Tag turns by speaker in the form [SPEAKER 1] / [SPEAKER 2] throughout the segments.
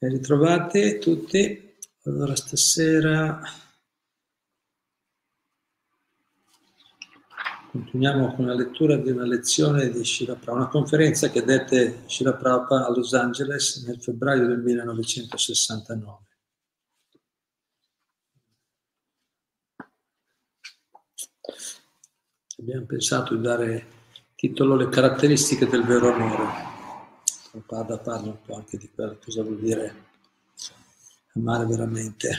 [SPEAKER 1] ben ritrovati tutti. Allora, stasera continuiamo con la lettura di una lezione di Shila Prabhupada, una conferenza che dette Shila Prabhupada a Los Angeles nel febbraio del 1969. Abbiamo pensato di dare titolo Le caratteristiche del vero amore. Prabhupada parla un po' anche di quello, cosa vuol dire amare veramente.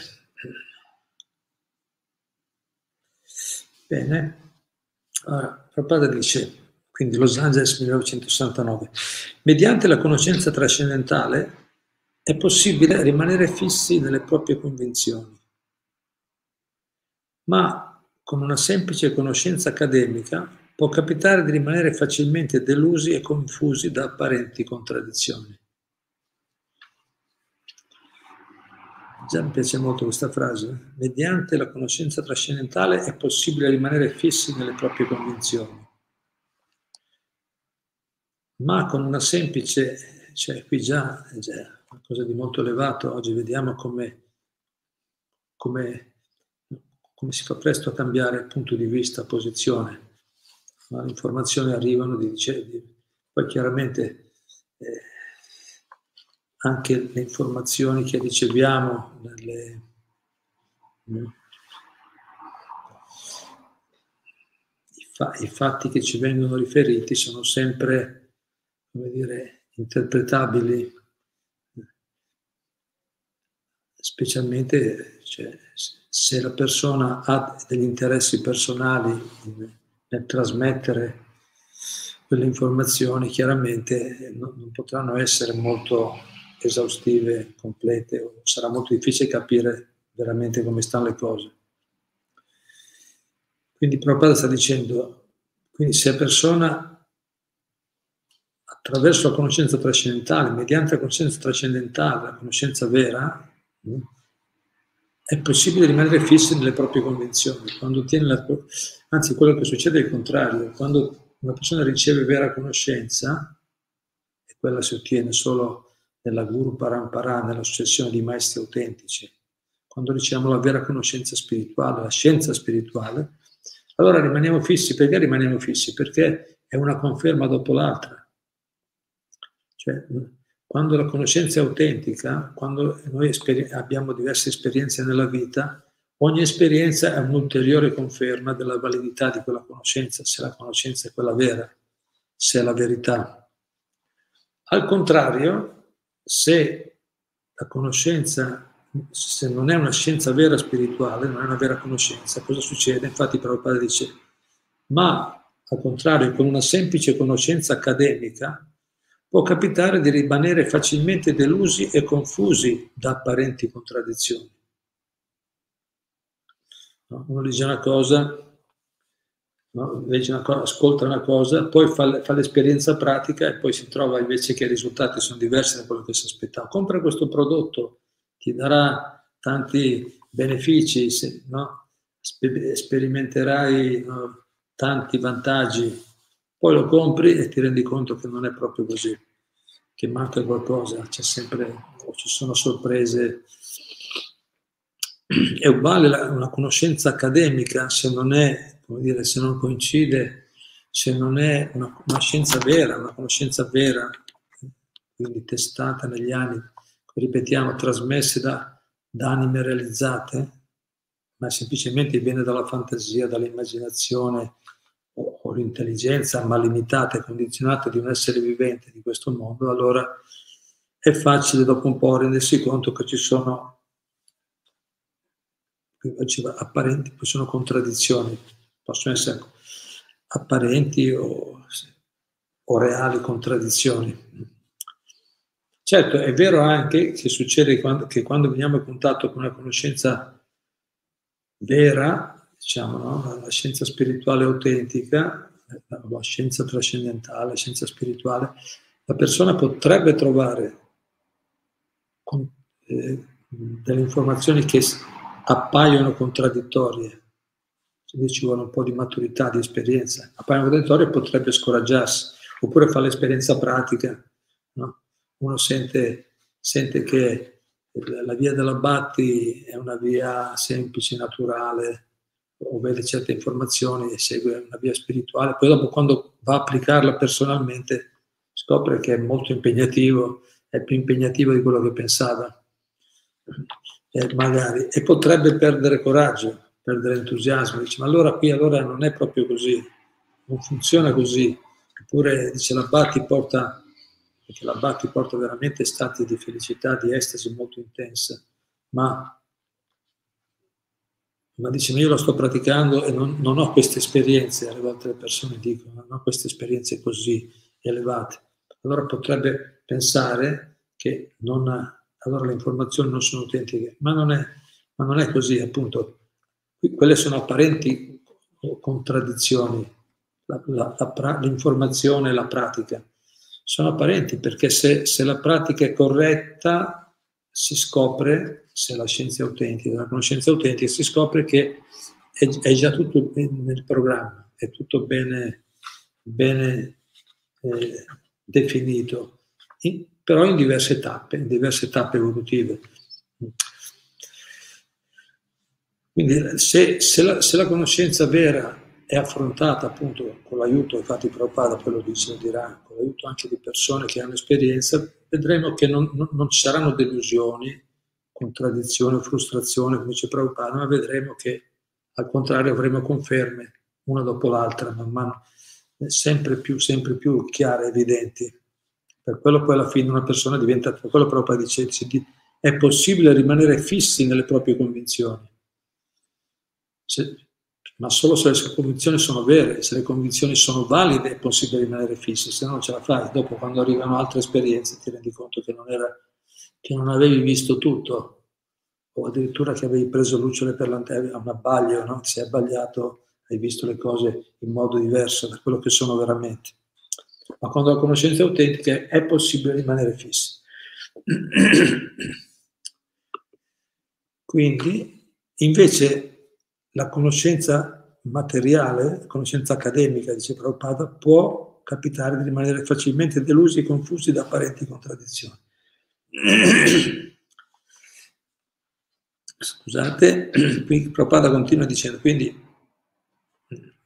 [SPEAKER 1] Bene, allora, Prabhupada dice, quindi Los Angeles 1969, mediante la conoscenza trascendentale è possibile rimanere fissi nelle proprie convinzioni, ma con una semplice conoscenza accademica può capitare di rimanere facilmente delusi e confusi da apparenti contraddizioni. Già mi piace molto questa frase. Mediante la conoscenza trascendentale è possibile rimanere fissi nelle proprie convinzioni. Ma con una semplice, cioè qui già è qualcosa di molto elevato, oggi vediamo come, come, come si fa presto a cambiare punto di vista, posizione ma le informazioni arrivano di, di poi chiaramente eh, anche le informazioni che riceviamo nelle? I, fa, i, fatti che ci vengono riferiti sono sempre dire interpretabili specialmente cioè, se la persona ha degli interessi personali nel trasmettere quelle informazioni chiaramente non, non potranno essere molto esaustive, complete, sarà molto difficile capire veramente come stanno le cose. Quindi Prabhupada sta dicendo, quindi se la persona attraverso la conoscenza trascendentale, mediante la conoscenza trascendentale, la conoscenza vera, è possibile rimanere fissi nelle proprie convinzioni. La, anzi, quello che succede è il contrario. Quando una persona riceve vera conoscenza, e quella si ottiene solo nella Guru Parampara, nella successione di maestri autentici, quando riceviamo la vera conoscenza spirituale, la scienza spirituale, allora rimaniamo fissi. Perché rimaniamo fissi? Perché è una conferma dopo l'altra. Cioè, quando la conoscenza è autentica, quando noi esper- abbiamo diverse esperienze nella vita, ogni esperienza è un'ulteriore conferma della validità di quella conoscenza, se la conoscenza è quella vera, se è la verità. Al contrario, se la conoscenza, se non è una scienza vera spirituale, non è una vera conoscenza, cosa succede? Infatti Prabhupada dice, ma al contrario, con una semplice conoscenza accademica, può capitare di rimanere facilmente delusi e confusi da apparenti contraddizioni. No? Uno dice una cosa, no? una cosa, ascolta una cosa, poi fa, fa, l'esperienza pratica e poi si trova invece che i risultati sono diversi da quello che si aspettava. Compra questo prodotto, ti darà tanti benefici, se, no? sperimenterai tanti vantaggi poi lo compri e ti rendi conto che non è proprio così, che manca qualcosa, c'è sempre, ci sono sorprese. È uguale una conoscenza accademica se non è, come dire, se non coincide, se non è una, una scienza vera, una conoscenza vera, quindi testata negli anni, ripetiamo, trasmesse da, da anime realizzate, ma semplicemente viene dalla fantasia, dall'immaginazione, o, l'intelligenza ma limitata e condizionata di un essere vivente di questo mondo, allora è facile dopo un po' rendersi conto che ci sono apparenti, sono contraddizioni, possono essere apparenti o, o reali contraddizioni. Certo, è vero anche che succede quando, che quando veniamo in contatto con una conoscenza vera, diciamo, no? la scienza spirituale autentica, la scienza trascendentale, la scienza spirituale, la persona potrebbe trovare con, eh, delle informazioni che appaiono contraddittorie, quindi ci vuole un po' di maturità, di esperienza, appaiono contraddittorie potrebbe scoraggiarsi, oppure fa l'esperienza pratica, no? uno sente, sente che la via dell'abbatti è una via semplice, naturale, o vede certe informazioni e segue una via spirituale, poi dopo quando va a applicarla personalmente scopre che è molto impegnativo, è più impegnativo di quello che pensava, e magari, e potrebbe perdere coraggio, perdere entusiasmo, dice ma allora qui allora non è proprio così, non funziona così, eppure dice l'abbatti porta perché la Bhakti porta veramente stati di felicità, di estasi molto intensa, ma, ma dice, ma io lo sto praticando e non, non ho queste esperienze, alle volte le persone dicono, non ho queste esperienze così elevate. Allora potrebbe pensare che non, allora le informazioni non sono autentiche, ma non è, ma non è così, appunto. Quelle sono apparenti contraddizioni, la, la, la, l'informazione e la pratica sono apparenti perché se, se, la pratica è corretta si scopre, se la scienza è autentica, la conoscenza autentica, si scopre che è, è già tutto nel programma, è tutto bene, bene eh, definito, in, però in diverse tappe, in diverse tappe evolutive. Quindi se, se, la, se la conoscenza vera è affrontata appunto con l'aiuto, infatti Prabhupada poi lo dice, dirà, con l'aiuto anche di persone che hanno esperienza, vedremo che non, non, non ci saranno delusioni, contraddizioni o frustrazioni, come dice Prabhupada, ma vedremo che al contrario avremo conferme una dopo l'altra, man mano, sempre più, sempre più chiare, evidenti. Per quello poi alla fine una persona diventa, per quello Prabhupada dice, è possibile rimanere fissi nelle proprie convinzioni. Se, ma solo se le convinzioni sono vere, se le convinzioni sono valide è possibile rimanere fissi, se no non ce la fai. Dopo quando arrivano altre esperienze ti rendi conto che non, era, che non avevi visto tutto, o addirittura che avevi preso lucciole per lanterna, un abbaglio, no? sei abbagliato, hai visto le cose in modo diverso da quello che sono veramente. Ma quando la conoscenza è autentica è possibile rimanere fissi. Quindi, invece, la conoscenza materiale, la conoscenza accademica, dice Prabhupada, può capitare di rimanere facilmente delusi e confusi da apparenti contraddizioni. Scusate, qui Prabhupada continua dicendo, quindi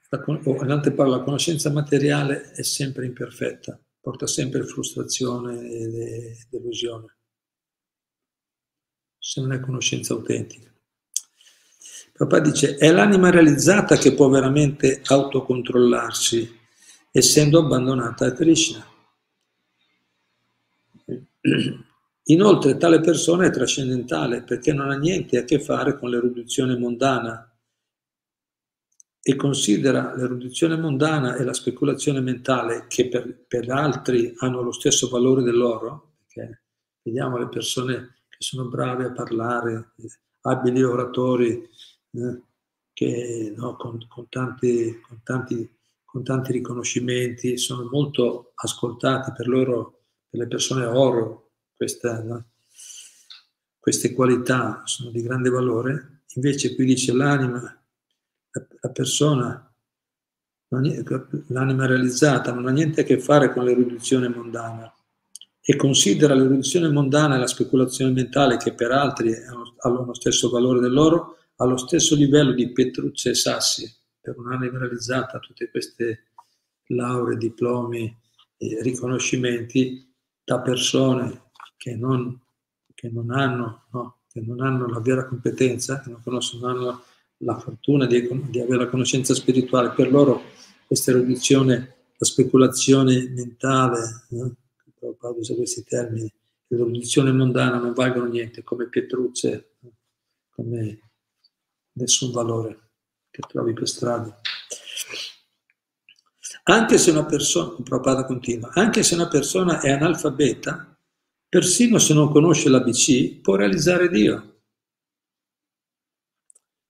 [SPEAKER 1] in altre parole, la conoscenza materiale è sempre imperfetta, porta sempre frustrazione e delusione, se non è conoscenza autentica. Papà dice, è l'anima realizzata che può veramente autocontrollarsi, essendo abbandonata a Krishna. Inoltre tale persona è trascendentale perché non ha niente a che fare con l'erudizione mondana e considera l'erudizione mondana e la speculazione mentale che per, per altri hanno lo stesso valore dell'oro, perché vediamo le persone che sono brave a parlare, abili oratori, eh, che no, con, con, tanti, con, tanti, con, tanti, riconoscimenti sono molto ascoltati per loro, per le persone oro, questa, no, queste qualità sono di grande valore, invece qui dice l'anima, la, la persona, l'anima realizzata non ha niente a che fare con l'erudizione mondana e considera l'erudizione mondana e la speculazione mentale che per altri hanno lo stesso valore dell'oro, allo stesso livello di Petrucci e Sassi, per un'anima realizzata tutte queste lauree, diplomi riconoscimenti da persone che non, che non, hanno, no, che non hanno, la vera competenza, che non conoscono, non hanno la fortuna di, di, avere la conoscenza spirituale. Per loro questa erudizione, la speculazione mentale, no? Usa questi termini, l'erudizione mondana non valgono niente, come Petrucci, come nessun valore che trovi per strada. Anche se una persona, Prabhupada continua, anche se una persona è analfabeta, Persino se non conosce l'ABC, può realizzare Dio.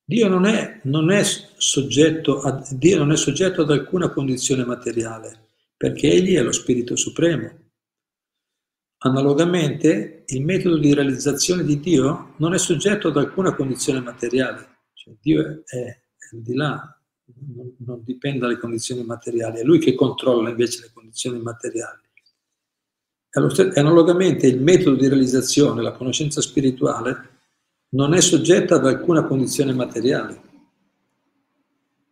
[SPEAKER 1] Dio non è, non è, soggetto a, Dio non è soggetto ad alcuna condizione materiale, perché Egli è lo Spirito Supremo. Analogamente, il metodo di realizzazione di Dio non è soggetto ad alcuna condizione materiale, cioè Dio è, è di là, non, non dipende dalle condizioni materiali, è Lui che controlla invece le condizioni materiali. Analogamente il metodo di realizzazione, la conoscenza spirituale, non è soggetta ad alcuna condizione materiale.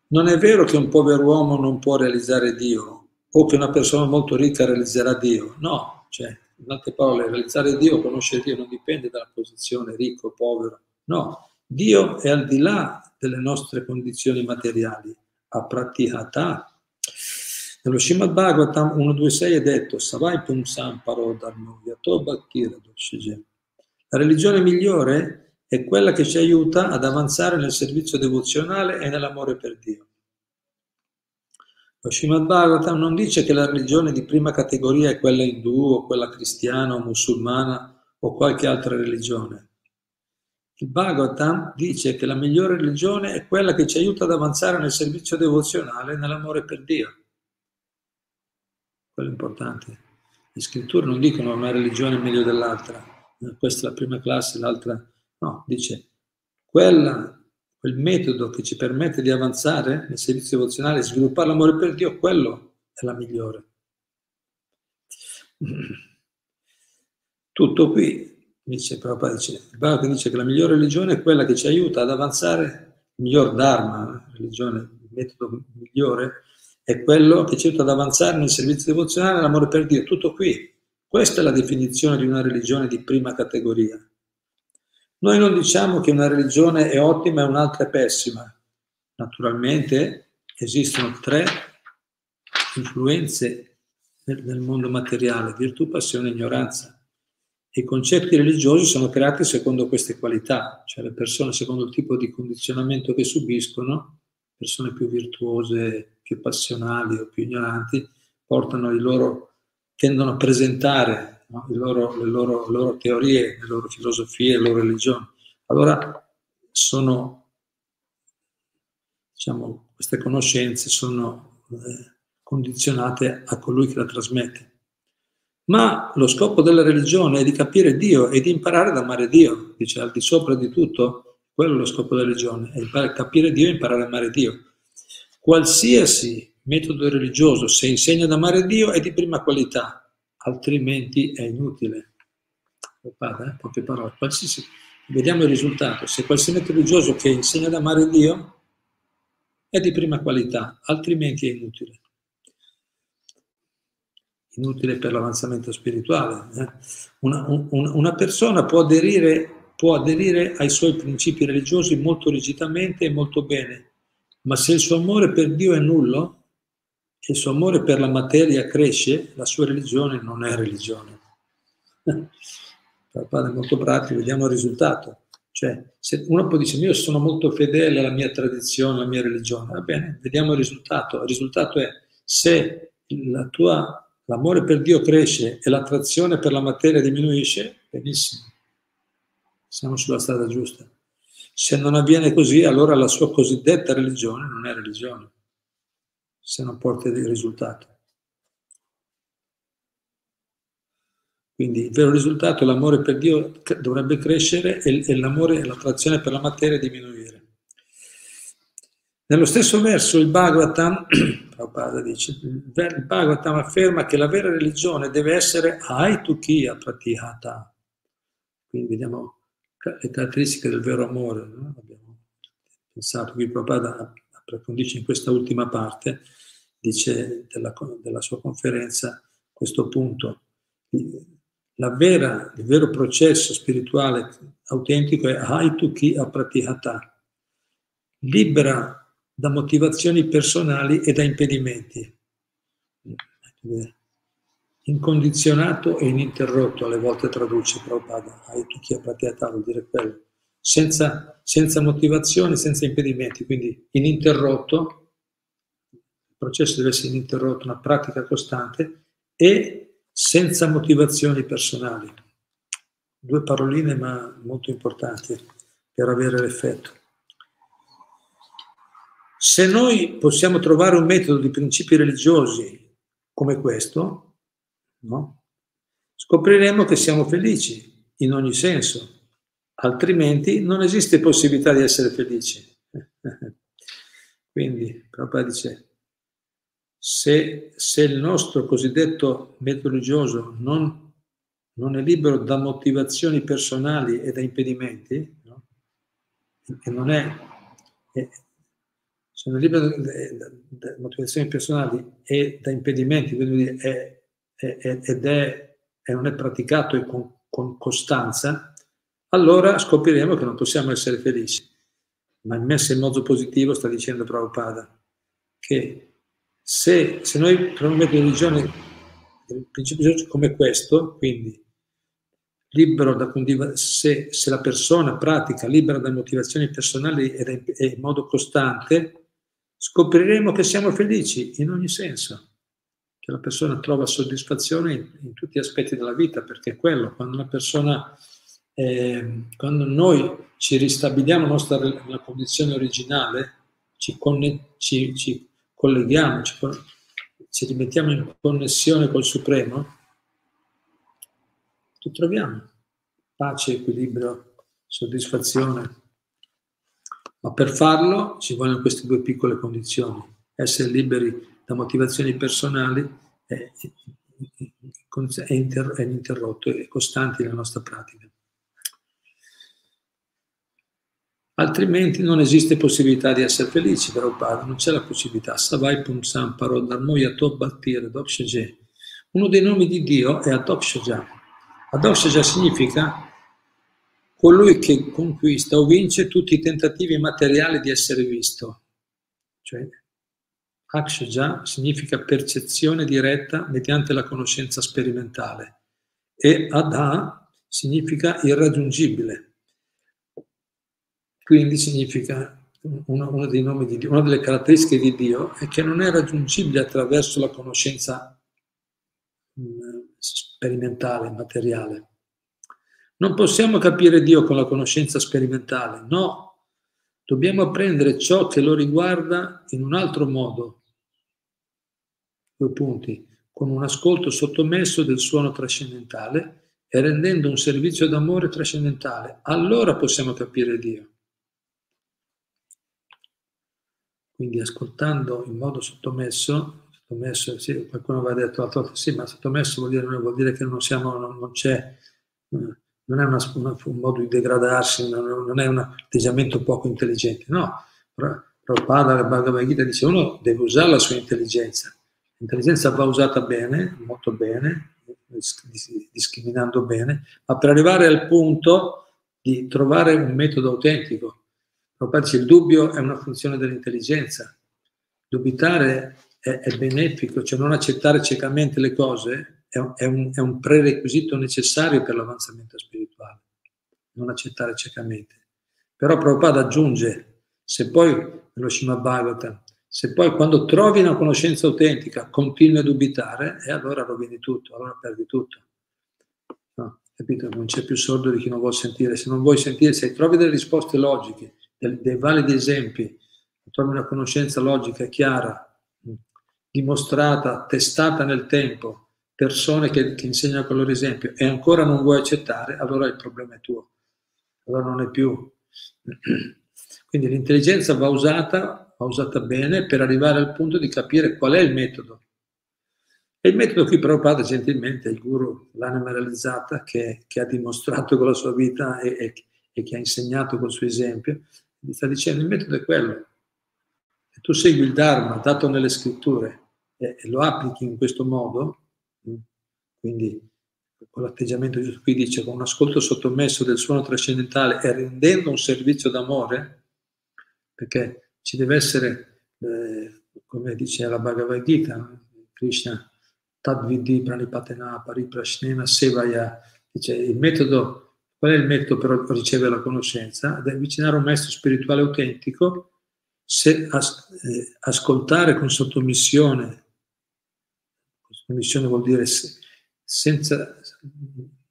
[SPEAKER 1] Non è vero che un povero uomo non può realizzare Dio o che una persona molto ricca realizzerà Dio. No, cioè, in altre parole, realizzare Dio, conoscere Dio non dipende dalla posizione ricco o povero. No, Dio è al di là delle nostre condizioni materiali. A pratihata, nello Srimad Bhagavatam 1.2.6 è detto Savai Pumsam Parodharmo Yato Bhaktira La religione migliore è quella che ci aiuta ad avanzare nel servizio devozionale e nell'amore per Dio. Lo Srimad Bhagavatam non dice che la religione di prima categoria è quella indù o quella cristiana o musulmana o qualche altra religione. Il Bhagavatam dice che la migliore religione è quella che ci aiuta ad avanzare nel servizio devozionale e nell'amore per Dio quello è importante. Le scritture non dicono una religione è meglio dell'altra, questa è la prima classe, l'altra no, dice quella, quel metodo che ci permette di avanzare nel servizio devozionale sviluppare l'amore per Dio, quello è la migliore. Tutto qui, dice Prabhupada, dice, il dice che la migliore religione è quella che ci aiuta ad avanzare, il miglior Dharma, religione, il metodo migliore, è quello che aiuta ad avanzare nel servizio devozionale l'amore per Dio. Tutto qui. Questa è la definizione di una religione di prima categoria. Noi non diciamo che una religione è ottima e un'altra è pessima. Naturalmente esistono tre influenze nel mondo materiale, virtù, passione e ignoranza. I concetti religiosi sono creati secondo queste qualità, cioè le persone secondo il tipo di condizionamento che subiscono, persone più virtuose, più passionali o più ignoranti, portano i loro, tendono a presentare no, loro, le, loro, le, loro, teorie, le loro filosofie, le loro religioni. Allora sono, diciamo, queste conoscenze sono eh, condizionate a colui che la trasmette. Ma lo scopo della religione è di capire Dio e di imparare ad amare Dio, dice al di sopra di tutto, quello è lo scopo della religione, è capire Dio e imparare ad amare Dio. Qualsiasi metodo religioso, se insegna ad amare Dio, è di prima qualità, altrimenti è inutile. Padre, eh? Poche parole. Qualsiasi, vediamo il risultato. Se qualsiasi metodo religioso che insegna ad amare Dio è di prima qualità, altrimenti è inutile. Inutile per l'avanzamento spirituale. Eh? Una, un, una, persona può aderire, può aderire ai suoi principi religiosi molto rigidamente e molto bene, ma se il suo amore per Dio è nullo e il suo amore per la materia cresce, la sua religione non è religione. Padre è molto pratico, vediamo il risultato. Cioè, se uno può dire, io sono molto fedele alla mia tradizione, alla mia religione, va bene, vediamo il risultato. Il risultato è se la tua, l'amore per Dio cresce e l'attrazione per la materia diminuisce, benissimo, siamo sulla strada giusta. Se non avviene così, allora la sua cosiddetta religione non è religione, se non porta dei risultati. Quindi il vero risultato è l'amore per Dio dovrebbe crescere e l'amore e l'attrazione per la materia diminuire. Nello stesso verso il Bhagavatam, dice, il Bhagavatam afferma che la vera religione deve essere Aitukya Pratihata. Quindi vediamo le caratteristiche del vero amore. No? Abbiamo pensato, qui Prabhupada approfondisce in questa ultima parte, dice della, della sua conferenza questo punto. Vera, il vero processo spirituale autentico è Haituki Apratihata, libera da motivazioni personali e da impedimenti incondizionato e ininterrotto, alle volte traduce Prabhupada, Aitukia Pratyata vuol dire quello, senza, senza motivazione, senza impedimenti, quindi ininterrotto, il processo deve essere ininterrotto, una pratica costante e senza motivazioni personali. due paroline ma molto importanti per avere l'effetto. Se noi possiamo trovare un metodo di principi religiosi come questo, no? scopriremo che siamo felici in ogni senso, altrimenti non esiste possibilità di essere felici. Quindi, Prabhupada dice, se, se, il nostro cosiddetto metodo religioso non non è libero da motivazioni personali e da impedimenti, no? e non è, è, se non è libero da, da, motivazioni personali e da impedimenti, quindi è, ed è, e non è praticato con, con costanza, allora scopriremo che non possiamo essere felici. Ma messo in modo positivo sta dicendo Prabhupada che se, se noi di religione, come questo, quindi libero da se, se la persona pratica libera da motivazioni personali e in modo costante, scopriremo che siamo felici in ogni senso, che la persona trova soddisfazione in, in tutti gli aspetti della vita, perché è quello, quando una persona, eh, quando noi ci ristabiliamo nostra, nella condizione originale, ci, conne, ci, ci colleghiamo, ci, ci rimettiamo in connessione col Supremo, lo troviamo. Pace, equilibrio, soddisfazione. Ma per farlo ci vogliono queste due piccole condizioni. Essere liberi da motivazioni personali e, e ininterrotto e costanti nella nostra pratica. Altrimenti non esiste possibilità di essere felici, padre, non c'è la possibilità. Savai Pumsam Parodharmo Yato Bhattir Uno dei nomi di Dio è Adokshja Adokshaja significa colui che conquista o vince tutti i tentativi materiali di essere visto. Cioè, Akshaja significa percezione diretta mediante la conoscenza sperimentale e Adha significa irraggiungibile. Quindi significa uno, uno, dei nomi di Dio, una delle caratteristiche di Dio è che non è raggiungibile attraverso la conoscenza mm, sperimentale, materiale. Non possiamo capire Dio con la conoscenza sperimentale, no, dobbiamo apprendere ciò che lo riguarda in un altro modo. Due punti, con un ascolto sottomesso del suono trascendentale e rendendo un servizio d'amore trascendentale. Allora possiamo capire Dio. Quindi ascoltando in modo sottomesso sottomesso, sì, qualcuno aveva detto l'altra volta, sì, ma sottomesso vuol dire, vuol dire che non, siamo, non, non c'è, non è una, una, un modo di degradarsi, non, non, è un atteggiamento poco intelligente, no. Prabhupada, la Bhagavad Gita dice, uno deve usare la sua intelligenza, l'intelligenza va usata bene, molto bene, discriminando bene, ma per arrivare al punto di trovare un metodo autentico. Dice, il dubbio è una funzione dell'intelligenza, dubitare è, è benefico, cioè non accettare ciecamente le cose è, è, un, è un prerequisito necessario per l'avanzamento spirituale, non accettare ciecamente. Però Prabhupada aggiunge, se poi, nello Shima Bhagavatam, se poi quando trovi una conoscenza autentica continui a dubitare, e allora rovini tutto, allora perdi tutto. No, capito? Non c'è più sordo di chi non vuole sentire. Se non vuoi sentire, se trovi delle risposte logiche, dei, dei validi esempi, trovi una conoscenza logica chiara, dimostrata, testata nel tempo, persone che, che insegnano con loro esempio e ancora non vuoi accettare, allora il problema è tuo, allora non è più. Quindi l'intelligenza va usata, va usata bene per arrivare al punto di capire qual è il metodo. E il metodo qui Prabhupada gentilmente, il guru, l'anima realizzata, che, che, ha dimostrato con la sua vita e, e, e che ha insegnato col suo esempio, gli sta dicendo il metodo è quello. E tu segui il Dharma dato nelle scritture e lo applichi in questo modo, mm, quindi con l'atteggiamento giusto, qui dice con un ascolto sottomesso del suono trascendentale e rendendo un servizio d'amore, perché ci deve essere, eh, come dice la Bhagavad Gita, Krishna, Tadvidi Pranipatena Pariprashnena Sevaya, dice il metodo, qual è il metodo per ricevere la conoscenza? Ad avvicinare un maestro spirituale autentico, se, as, eh, ascoltare con sottomissione Missione vuol dire senza,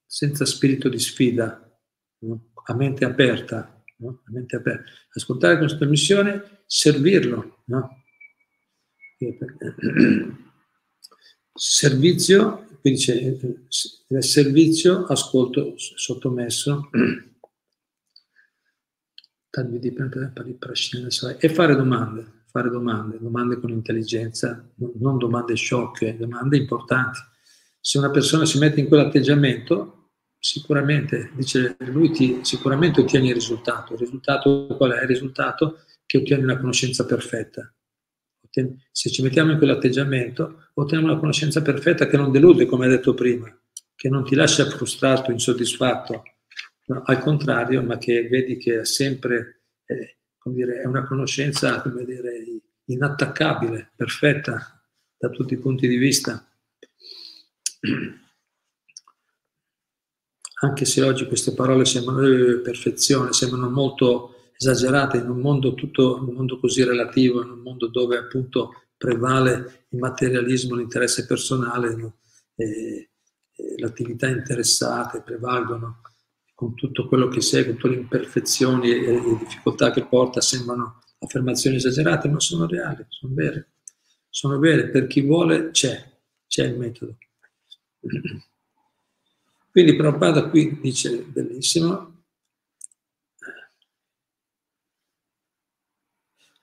[SPEAKER 1] senza spirito di sfida, no? a mente aperta, no? a mente aperta. Ascoltare questa missione, servirlo. No? Servizio, qui dice, servizio, ascolto sottomesso, e fare domande fare domande, domande con intelligenza, non domande sciocche, domande importanti. Se una persona si mette in quell'atteggiamento, sicuramente, dice lui, ti, sicuramente ottieni il risultato. Il risultato qual è? Il risultato che ottieni una conoscenza perfetta. Se ci mettiamo in quell'atteggiamento, otteniamo una conoscenza perfetta che non delude, come hai detto prima, che non ti lascia frustrato, insoddisfatto, al contrario, ma che vedi che è sempre... Eh, dire, è una conoscenza come dire, inattaccabile, perfetta da tutti i punti di vista. Anche se oggi queste parole sembrano eh, perfezione, sembrano molto esagerate in un mondo tutto, un mondo così relativo, in un mondo dove appunto prevale il materialismo, l'interesse personale, no? e, e l'attività interessate prevalgono con tutto quello che segue, tutte le imperfezioni e le difficoltà che porta, sembrano affermazioni esagerate, ma sono reali, sono vere. Sono vere, per chi vuole c'è, c'è il metodo. Quindi Prabhupada qui dice bellissimo.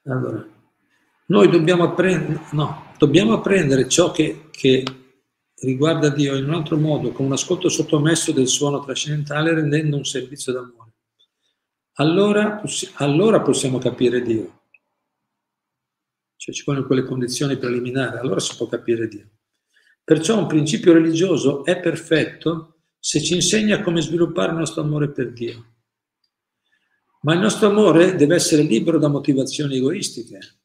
[SPEAKER 1] Allora, noi dobbiamo apprendere, no, dobbiamo apprendere ciò che, che riguarda Dio in un altro modo, con un ascolto sottomesso del suono trascendentale, rendendo un servizio d'amore. Allora, allora possiamo capire Dio. Cioè ci vogliono quelle condizioni preliminari, allora si può capire Dio. Perciò un principio religioso è perfetto se ci insegna come sviluppare il nostro amore per Dio. Ma il nostro amore deve essere libero da motivazioni egoistiche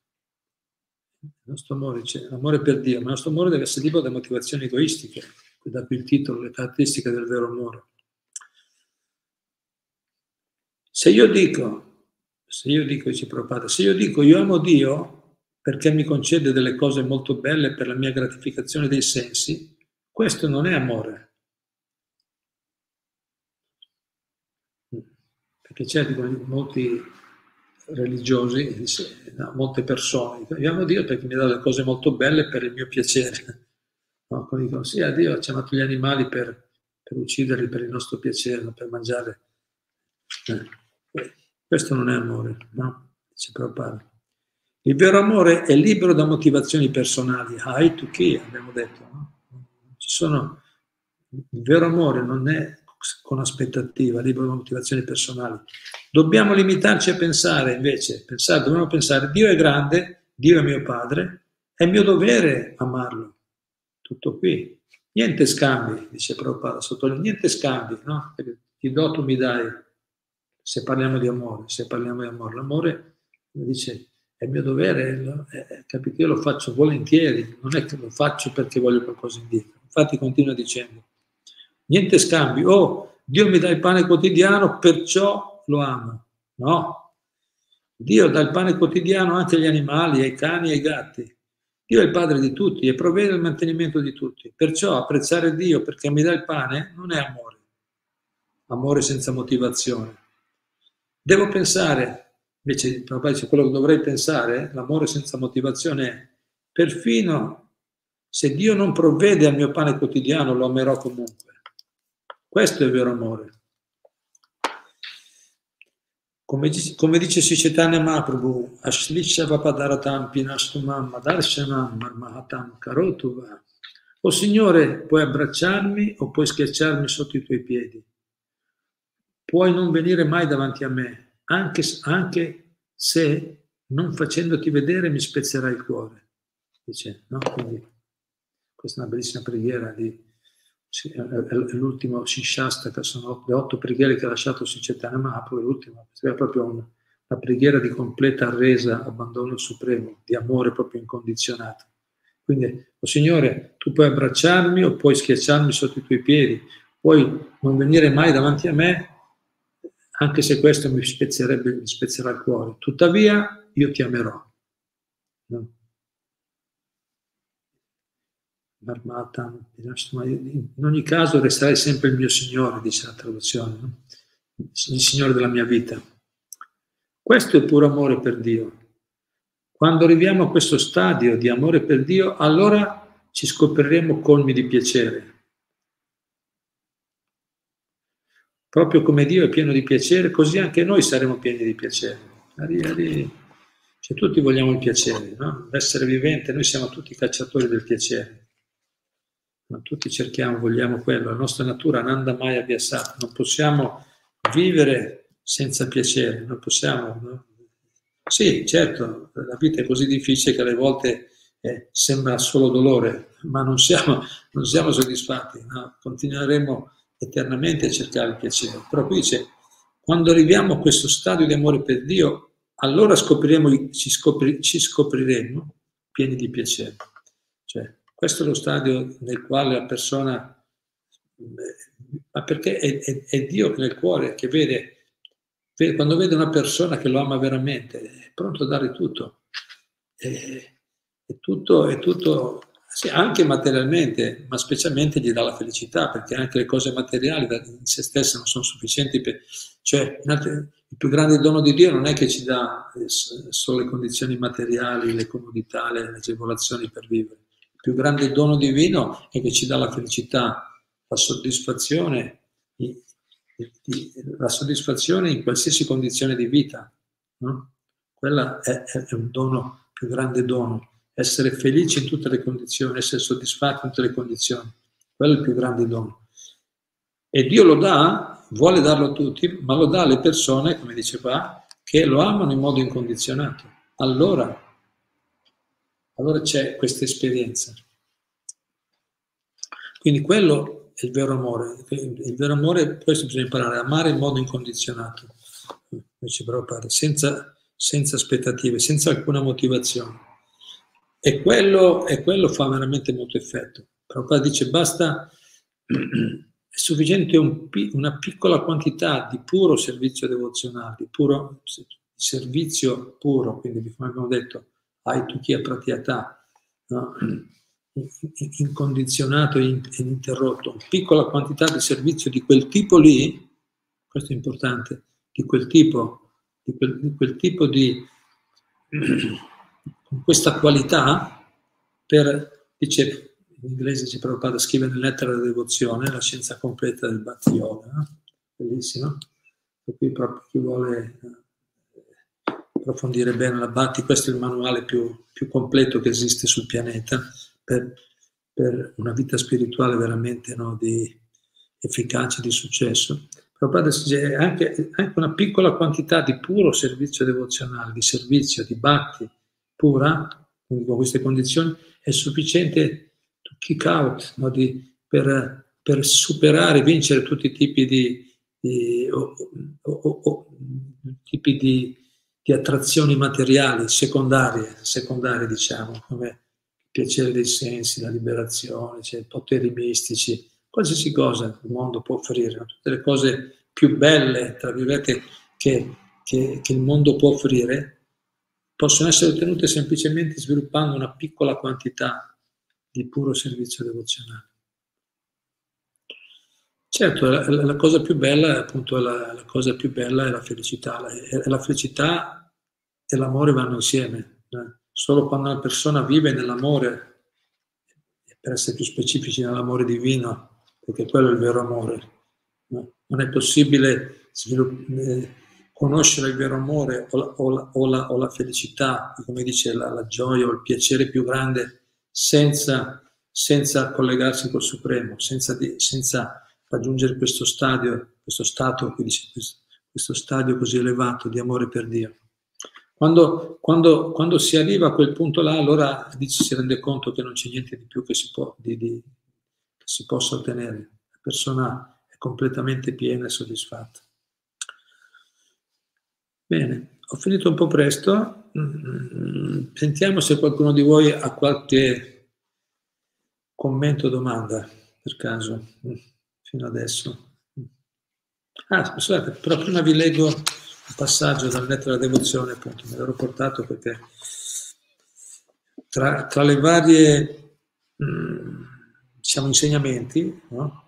[SPEAKER 1] il nostro amore, c'è l'amore per Dio, ma il nostro amore deve essere libero da motivazioni egoistiche, da qui il titolo, le caratteristiche del vero amore. Se io dico, se io dico, dice Prabhupada, se io dico io amo Dio perché mi concede delle cose molto belle per la mia gratificazione dei sensi, questo non è amore. Perché certi molti religiosi, no, molte persone, amo Dio perché mi dà le cose molto belle per il mio piacere. No? Come dicono, sì, a Dio ci ha dato gli animali per, per, ucciderli per il nostro piacere, per mangiare. Eh, questo non è amore, no? Dice Prabhupada. Il vero amore è libero da motivazioni personali, hai to chi, abbiamo detto. No? Ci sono, il vero amore non è con aspettativa, libero motivazioni personali. Dobbiamo limitarci a pensare invece, pensare, dobbiamo pensare, Dio è grande, Dio è mio padre, è mio dovere amarlo. Tutto qui. Niente scambi, dice Prabhupada, sottolinea, niente scambi, no? Perché ti do, tu mi dai. Se parliamo di amore, se parliamo di amore, l'amore, dice, è mio dovere, capito? Io lo faccio volentieri, non è che lo faccio perché voglio qualcosa indietro. Infatti continua dicendo, niente scambi, oh, Dio mi dà il pane quotidiano, perciò lo amo. No, Dio dà il pane quotidiano anche agli animali, ai cani ai gatti. Dio è il padre di tutti e provvede il mantenimento di tutti. Perciò apprezzare Dio perché mi dà il pane non è amore, amore senza motivazione. Devo pensare, invece papà dice quello che dovrei pensare, l'amore senza motivazione è perfino se Dio non provvede al mio pane quotidiano lo amerò comunque. Questo è il vero amore. Come, come dice Sicetana Mahaprabhu, Ashlisha Vapadaratam Pinastumam Madarshanam Marmahatam Karotuva. O Signore, puoi abbracciarmi o puoi schiacciarmi sotto i tuoi piedi. Puoi non venire mai davanti a me, anche, anche se non facendoti vedere mi spezzerai il cuore. Dice, no? Quindi, questa è una bellissima preghiera di l'ultimo Shishastaka, sono le otto preghiere che ha lasciato Sicetana Mahaprabhu, l'ultima, è proprio una, una preghiera di completa resa, abbandono supremo, di amore proprio incondizionato. Quindi, oh Signore, tu puoi abbracciarmi o puoi schiacciarmi sotto i tuoi piedi, puoi non venire mai davanti a me, anche se questo mi spezzerebbe, mi spezzerà il cuore. Tuttavia, io ti amerò. No? In ogni caso resterai sempre il mio Signore, dice la traduzione, no? il Signore della mia vita. Questo è puro amore per Dio. Quando arriviamo a questo stadio di amore per Dio, allora ci scopriremo colmi di piacere. Proprio come Dio è pieno di piacere, così anche noi saremo pieni di piacere. Cioè, tutti vogliamo il piacere, no? L'essere vivente, noi siamo tutti cacciatori del piacere. Ma tutti cerchiamo, vogliamo quello. La nostra natura non anda mai abbiassata. Non possiamo vivere senza piacere, non possiamo. No? Sì, certo, la vita è così difficile che alle volte eh, sembra solo dolore, ma non siamo, non siamo soddisfatti. No? Continueremo eternamente a cercare il piacere. Però qui dice, quando arriviamo a questo stadio di amore per Dio, allora scopriremo, ci, scopri, ci scopriremo pieni di piacere. Cioè, questo è lo stadio nel quale la persona, ma perché è, è, è Dio nel cuore che vede, vede, quando vede una persona che lo ama veramente, è pronto a dare tutto. È, è tutto, è tutto sì, anche materialmente, ma specialmente gli dà la felicità, perché anche le cose materiali in se stesse non sono sufficienti per... Cioè, il più grande dono di Dio non è che ci dà eh, solo le condizioni materiali, le comodità, le agevolazioni per vivere. Più grande dono divino è che ci dà la felicità, la soddisfazione, la soddisfazione in qualsiasi condizione di vita. No? Quella è, è un dono, più grande dono essere felici in tutte le condizioni, essere soddisfatti in tutte le condizioni. Quello è il più grande dono. E Dio lo dà, vuole darlo a tutti, ma lo dà alle persone, come dice qua, che lo amano in modo incondizionato. Allora, allora c'è questa esperienza. Quindi quello è il vero amore. Il vero amore, questo bisogna imparare, amare in modo incondizionato, dice Prabhupada, senza, senza aspettative, senza alcuna motivazione. E quello, e quello fa veramente molto effetto. Prabhupada dice basta, è sufficiente un, una piccola quantità di puro servizio devozionale, di puro servizio puro, quindi come abbiamo detto, hai tu chi pratyata, no? incondizionato e una piccola quantità di servizio di quel tipo lì, questo è importante, di quel tipo, di quel, di quel tipo di con questa qualità per, dice, in inglese ci Prabhupada scrive nel lettera della devozione, la scienza completa del Bhakti Yoga, no? bellissimo, per cui proprio chi vuole eh, approfondire bene la Bhakti, questo è il manuale più, più completo che esiste sul pianeta per, per una vita spirituale veramente no, di efficacia, di successo. Prabhupada dice anche, anche una piccola quantità di puro servizio devozionale, di servizio, di bhakti, pura, quindi con queste condizioni, è sufficiente to kick out, no, di, per, per, superare, vincere tutti i tipi di, di, o, o, o, tipi di, di attrazioni materiali secondarie, secondarie diciamo, come il piacere dei sensi, la liberazione, cioè poteri mistici, qualsiasi cosa il mondo può offrire, tutte le cose più belle, tra virgolette, che, che, che il mondo può offrire, possono essere ottenute semplicemente sviluppando una piccola quantità di puro servizio devozionale. Certo, la, la cosa più bella, appunto, la, la, cosa più bella è la felicità. La, felicità e l'amore vanno insieme. Eh? Solo quando una persona vive nell'amore, per essere più specifici nell'amore divino, perché quello è il vero amore, no? non è possibile sviluppare conoscere il vero amore o la, o la, o o felicità, come dice la, gioia o il piacere più grande, senza, senza collegarsi col Supremo, senza, senza, raggiungere questo stadio, questo stato, questo stadio così elevato di amore per Dio. Quando, quando, quando, si arriva a quel punto là, allora si rende conto che non c'è niente di più che si, può, di, di, che si possa ottenere. La persona è completamente piena e soddisfatta. Bene, ho finito un po' presto. Sentiamo se qualcuno di voi ha qualche commento o domanda, per caso, fino adesso. Ah, scusate, però prima vi leggo un passaggio dal letto della devozione, appunto, me l'ero portato perché tra, tra le varie... Mm, diciamo, insegnamenti no?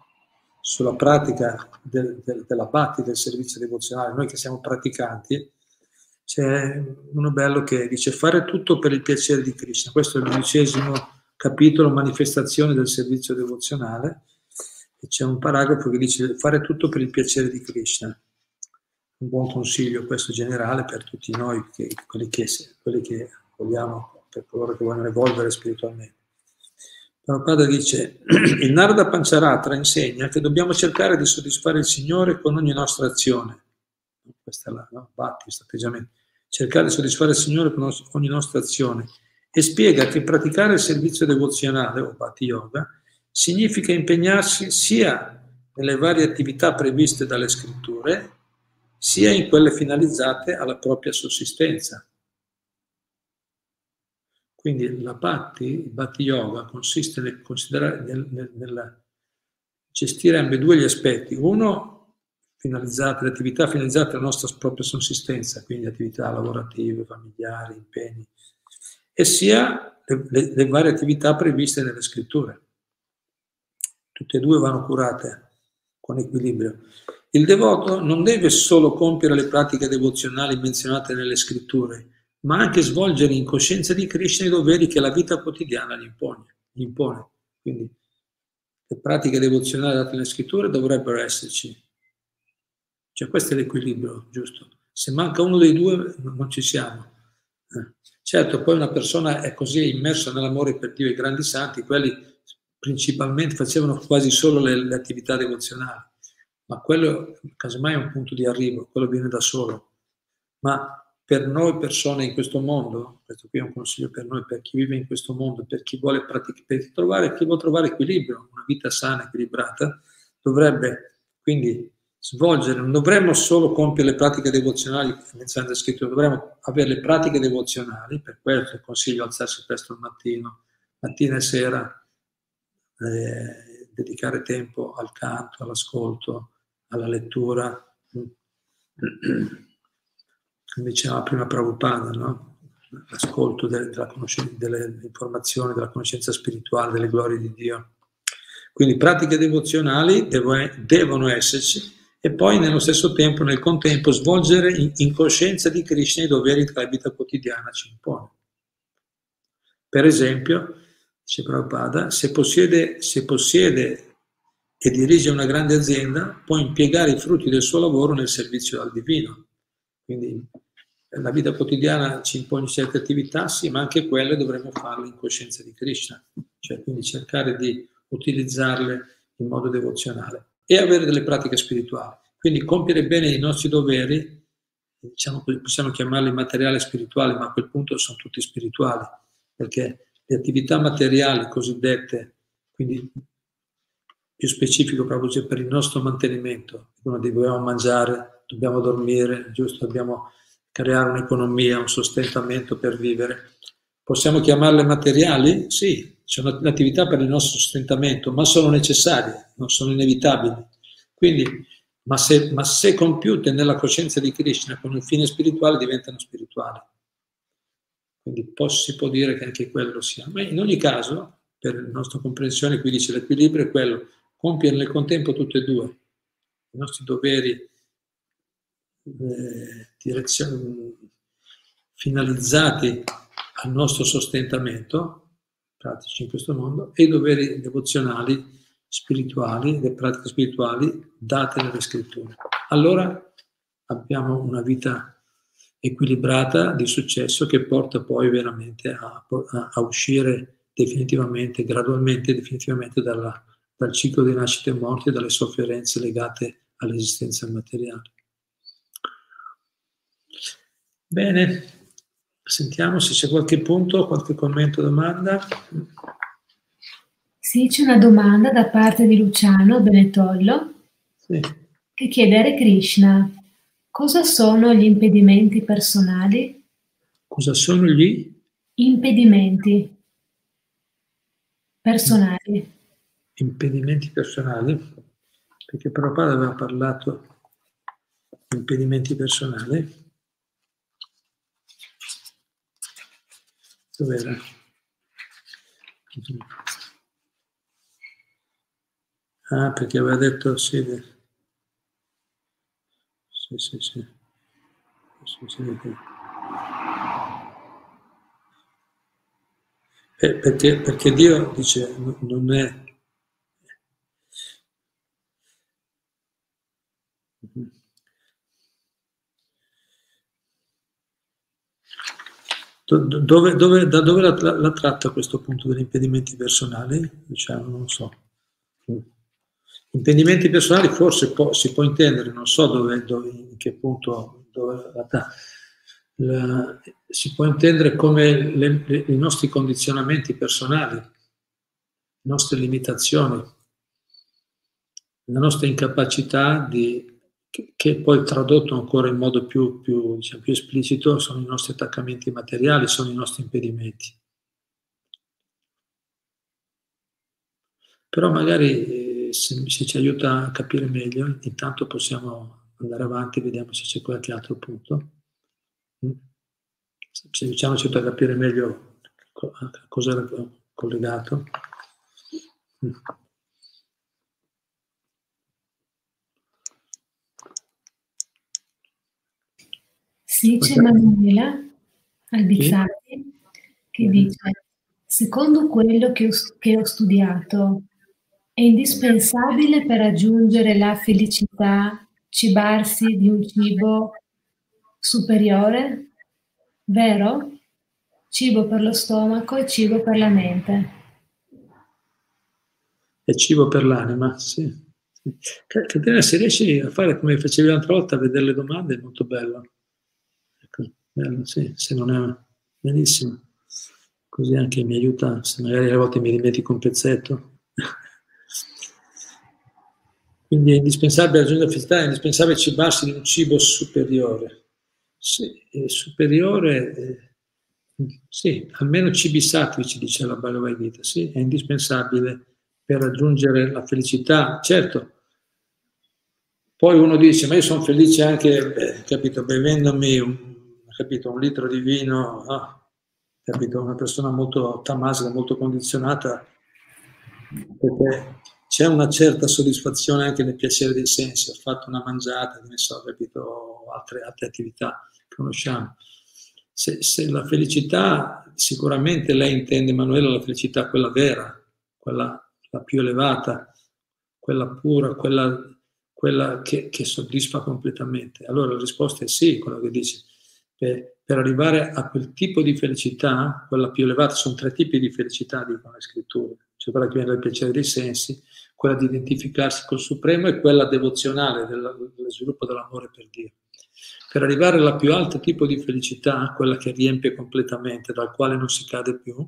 [SPEAKER 1] sulla pratica del, del, della batti del servizio devozionale, noi che siamo praticanti, c'è uno bello che dice fare tutto per il piacere di Krishna. Questo è il dodicesimo capitolo, manifestazione del servizio devozionale. C'è un paragrafo che dice fare tutto per il piacere di Krishna. Un buon consiglio questo generale per tutti noi, che, quelli, che, quelli che vogliamo, per coloro che vogliono evolvere spiritualmente. Prabhupada dice, il Narada Pancharatra insegna che dobbiamo cercare di soddisfare il Signore con ogni nostra azione questa è la no? batti, atteggiamento, cercare di soddisfare il Signore con ogni nostra azione e spiega che praticare il servizio devozionale o bhakti yoga significa impegnarsi sia nelle varie attività previste dalle scritture, sia in quelle finalizzate alla propria sussistenza. Quindi la bhakti, il bhakti yoga, consiste nel, nel, nel, nel gestire ambedue gli aspetti. Uno, finalizzate, le attività finalizzate alla nostra propria sussistenza, quindi attività lavorative, familiari, impegni, e sia le, le, le varie attività previste nelle scritture. Tutte e due vanno curate con equilibrio. Il devoto non deve solo compiere le pratiche devozionali menzionate nelle scritture, ma anche svolgere in coscienza di Krishna i doveri che la vita quotidiana gli impone. Gli impone. Quindi le pratiche devozionali date nelle scritture dovrebbero esserci, cioè questo è l'equilibrio, giusto? Se manca uno dei due non ci siamo. Eh. Certo, poi una persona è così immersa nell'amore per Dio e i grandi santi, quelli principalmente facevano quasi solo le, le attività devozionali, ma quello casomai è un punto di arrivo, quello viene da solo. Ma per noi persone in questo mondo, questo qui è un consiglio per noi, per chi vive in questo mondo, per chi vuole praticare, per trovare, chi vuole trovare equilibrio, una vita sana, equilibrata, dovrebbe quindi svolgere, non dovremmo solo compiere le pratiche devozionali iniziando a scrittura, dovremmo avere le pratiche devozionali, per questo consiglio alzarsi presto al mattino, mattina e sera, eh, dedicare tempo al canto, all'ascolto, alla lettura, come diceva prima Prabhupada, no? l'ascolto delle, della delle informazioni, della conoscenza spirituale, delle glorie di Dio. Quindi pratiche devozionali devono esserci, e poi nello stesso tempo, nel contempo, svolgere in, in coscienza di Krishna i doveri che la vita quotidiana ci impone. Per esempio, dice Prabhupada, se possiede, se possiede e dirige una grande azienda, può impiegare i frutti del suo lavoro nel servizio al divino. Quindi la vita quotidiana ci impone certe attività, sì, ma anche quelle dovremmo farle in coscienza di Krishna, cioè quindi cercare di utilizzarle in modo devozionale e avere delle pratiche spirituali. Quindi compiere bene i nostri doveri, diciamo, possiamo chiamarli materiali spirituali, ma a quel punto sono tutti spirituali, perché le attività materiali cosiddette, quindi più specifico proprio per il nostro mantenimento, quindi dobbiamo mangiare, dobbiamo dormire, giusto? Dobbiamo creare un'economia, un sostentamento per vivere. Possiamo chiamarle materiali? Sì, sono attività per il nostro sostentamento, ma sono necessarie, non sono inevitabili. Quindi, ma se, ma se compiute nella coscienza di Krishna con il fine spirituale, diventano spirituali. Quindi si può dire che anche quello sia. Ma in ogni caso, per la nostra comprensione, qui dice l'equilibrio è quello, compiere nel contempo tutte e due, i nostri doveri eh, finalizzati al nostro sostentamento, pratici in questo mondo e i doveri devozionali spirituali, le pratiche spirituali date nelle scritture. Allora abbiamo una vita equilibrata di successo che porta poi veramente a, a, a uscire definitivamente, gradualmente, definitivamente dalla, dal ciclo di nascite e morti e dalle sofferenze legate all'esistenza materiale. Bene, Sentiamo se c'è qualche punto, qualche commento, domanda.
[SPEAKER 2] Sì, c'è una domanda da parte di Luciano Benetollo
[SPEAKER 1] sì.
[SPEAKER 2] che chiede a Krishna cosa sono gli impedimenti personali?
[SPEAKER 1] Cosa sono gli?
[SPEAKER 2] Impedimenti personali.
[SPEAKER 1] Impedimenti personali? Perché Prabhupada aveva parlato di impedimenti personali. Dov'era? Ah, perché aveva detto sì. Sì, sì, sì. sì, sì eh, perché, perché Dio dice non è Dove, dove, da dove la, la, tratta questo punto degli impedimenti personali? Diciamo, non so. Impedimenti personali forse può, si può intendere, non so dove, dove in che punto, dove, la, si può intendere come le, le, i nostri condizionamenti personali, le nostre limitazioni, la nostra incapacità di che poi tradotto ancora in modo più, più, diciamo, più esplicito sono i nostri attaccamenti materiali, sono i nostri impedimenti. Però magari eh, se, se, ci aiuta a capire meglio, intanto possiamo andare avanti, vediamo se c'è qualche altro punto. Mm? Se diciamo ci aiuta a capire meglio a cosa era collegato. Mm.
[SPEAKER 2] Sì, c'è Manuela Albizzati sì. che dice, secondo quello che ho, che ho studiato, è indispensabile per raggiungere la felicità cibarsi di un cibo superiore? Vero? Cibo per lo stomaco e cibo per la mente.
[SPEAKER 1] È cibo per l'anima, sì. Caterina, se riesci a fare come facevi l'altra volta, a vedere le domande, è molto bello. Bello, sì, se non è benissimo. Così anche mi aiuta, se magari a volte mi dimentico un pezzetto. Quindi è indispensabile raggiungere la felicità, è indispensabile cibarsi di un cibo superiore. Sì, superiore, eh, sì, almeno cibi ci dice la Bhagavad Gita, sì, è indispensabile per raggiungere la felicità. Certo, poi uno dice, ma io sono felice anche, beh, capito, bevendomi un capito, un litro di vino, ah, capito, una persona molto tamasica, molto condizionata, perché c'è una certa soddisfazione anche nel piacere dei sensi, ho fatto una mangiata, ne so, capito, altre, altre attività che conosciamo. Se, se, la felicità, sicuramente lei intende, Emanuele, la felicità quella vera, quella la più elevata, quella pura, quella, quella che, che soddisfa completamente. Allora la risposta è sì, quello che dice per, per arrivare a quel tipo di felicità, quella più elevata, sono tre tipi di felicità, dicono le scritture, cioè quella che viene dal piacere dei sensi, quella di identificarsi col Supremo e quella devozionale, dello sviluppo dell'amore per Dio. Per arrivare al più alto tipo di felicità, quella che riempie completamente, dal quale non si cade più,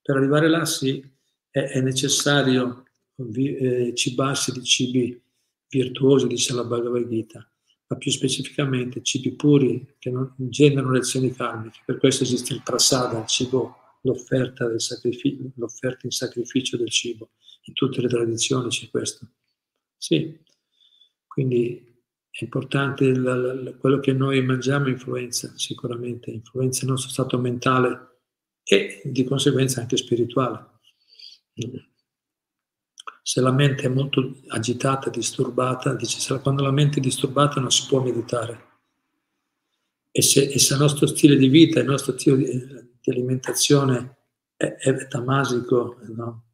[SPEAKER 1] per arrivare là sì, è, è necessario eh, cibarsi di cibi virtuosi, dice la Bhagavad Gita, ma più specificamente cibi puri che non generano lezioni karmiche. Per questo esiste il prasada, il cibo, l'offerta, l'offerta in sacrificio del cibo. In tutte le tradizioni c'è questo. Sì, quindi è importante la, la, quello che noi mangiamo influenza sicuramente, influenza il nostro stato mentale e di conseguenza anche spirituale. Se la mente è molto agitata, disturbata, dice quando la mente è disturbata non si può meditare. E se, e se il nostro stile di vita, il nostro stile di, di alimentazione è, è tamasico no?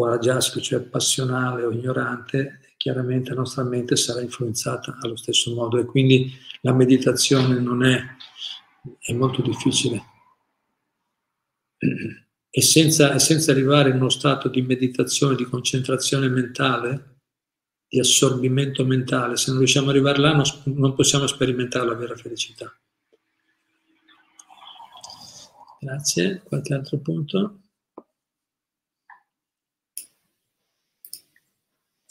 [SPEAKER 1] O rajasico, cioè passionale o ignorante, chiaramente la nostra mente sarà influenzata allo stesso modo e quindi la meditazione non è, è molto difficile e senza, senza arrivare in uno stato di meditazione, di concentrazione mentale, di assorbimento mentale, se non riusciamo ad arrivare là non, non possiamo sperimentare la vera felicità. Grazie. Qualche altro punto?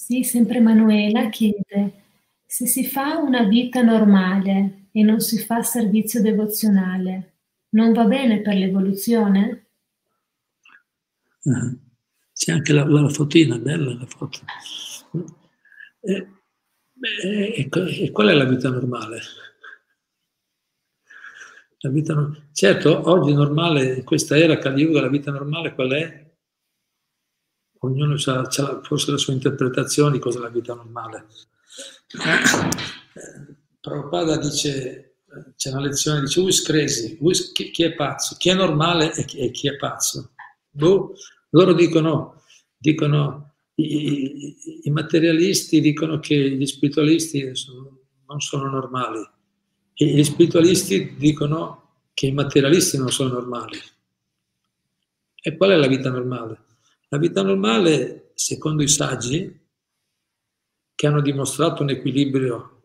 [SPEAKER 2] Sì, sempre Manuela chiede, se si fa una vita normale e non si fa servizio devozionale, non va bene per l'evoluzione?
[SPEAKER 1] C'è anche la, la fotina, bella la foto. E, e, e, qual è la vita normale? La vita. Certo, oggi normale, in questa era Kali Yuga, la vita normale qual è? Ognuno ha forse la sua interpretazione di cosa è la vita normale. Prabhupada dice, c'è una lezione, dice, who is crazy? Who is, chi, chi, è pazzo? Chi è normale e chi, e chi è pazzo? Boh, loro dicono, dicono i, i, i, materialisti dicono che gli spiritualisti sono, non sono normali e gli spiritualisti dicono che i materialisti non sono normali. E qual è la vita normale? La vita normale, secondo i saggi, che hanno dimostrato un equilibrio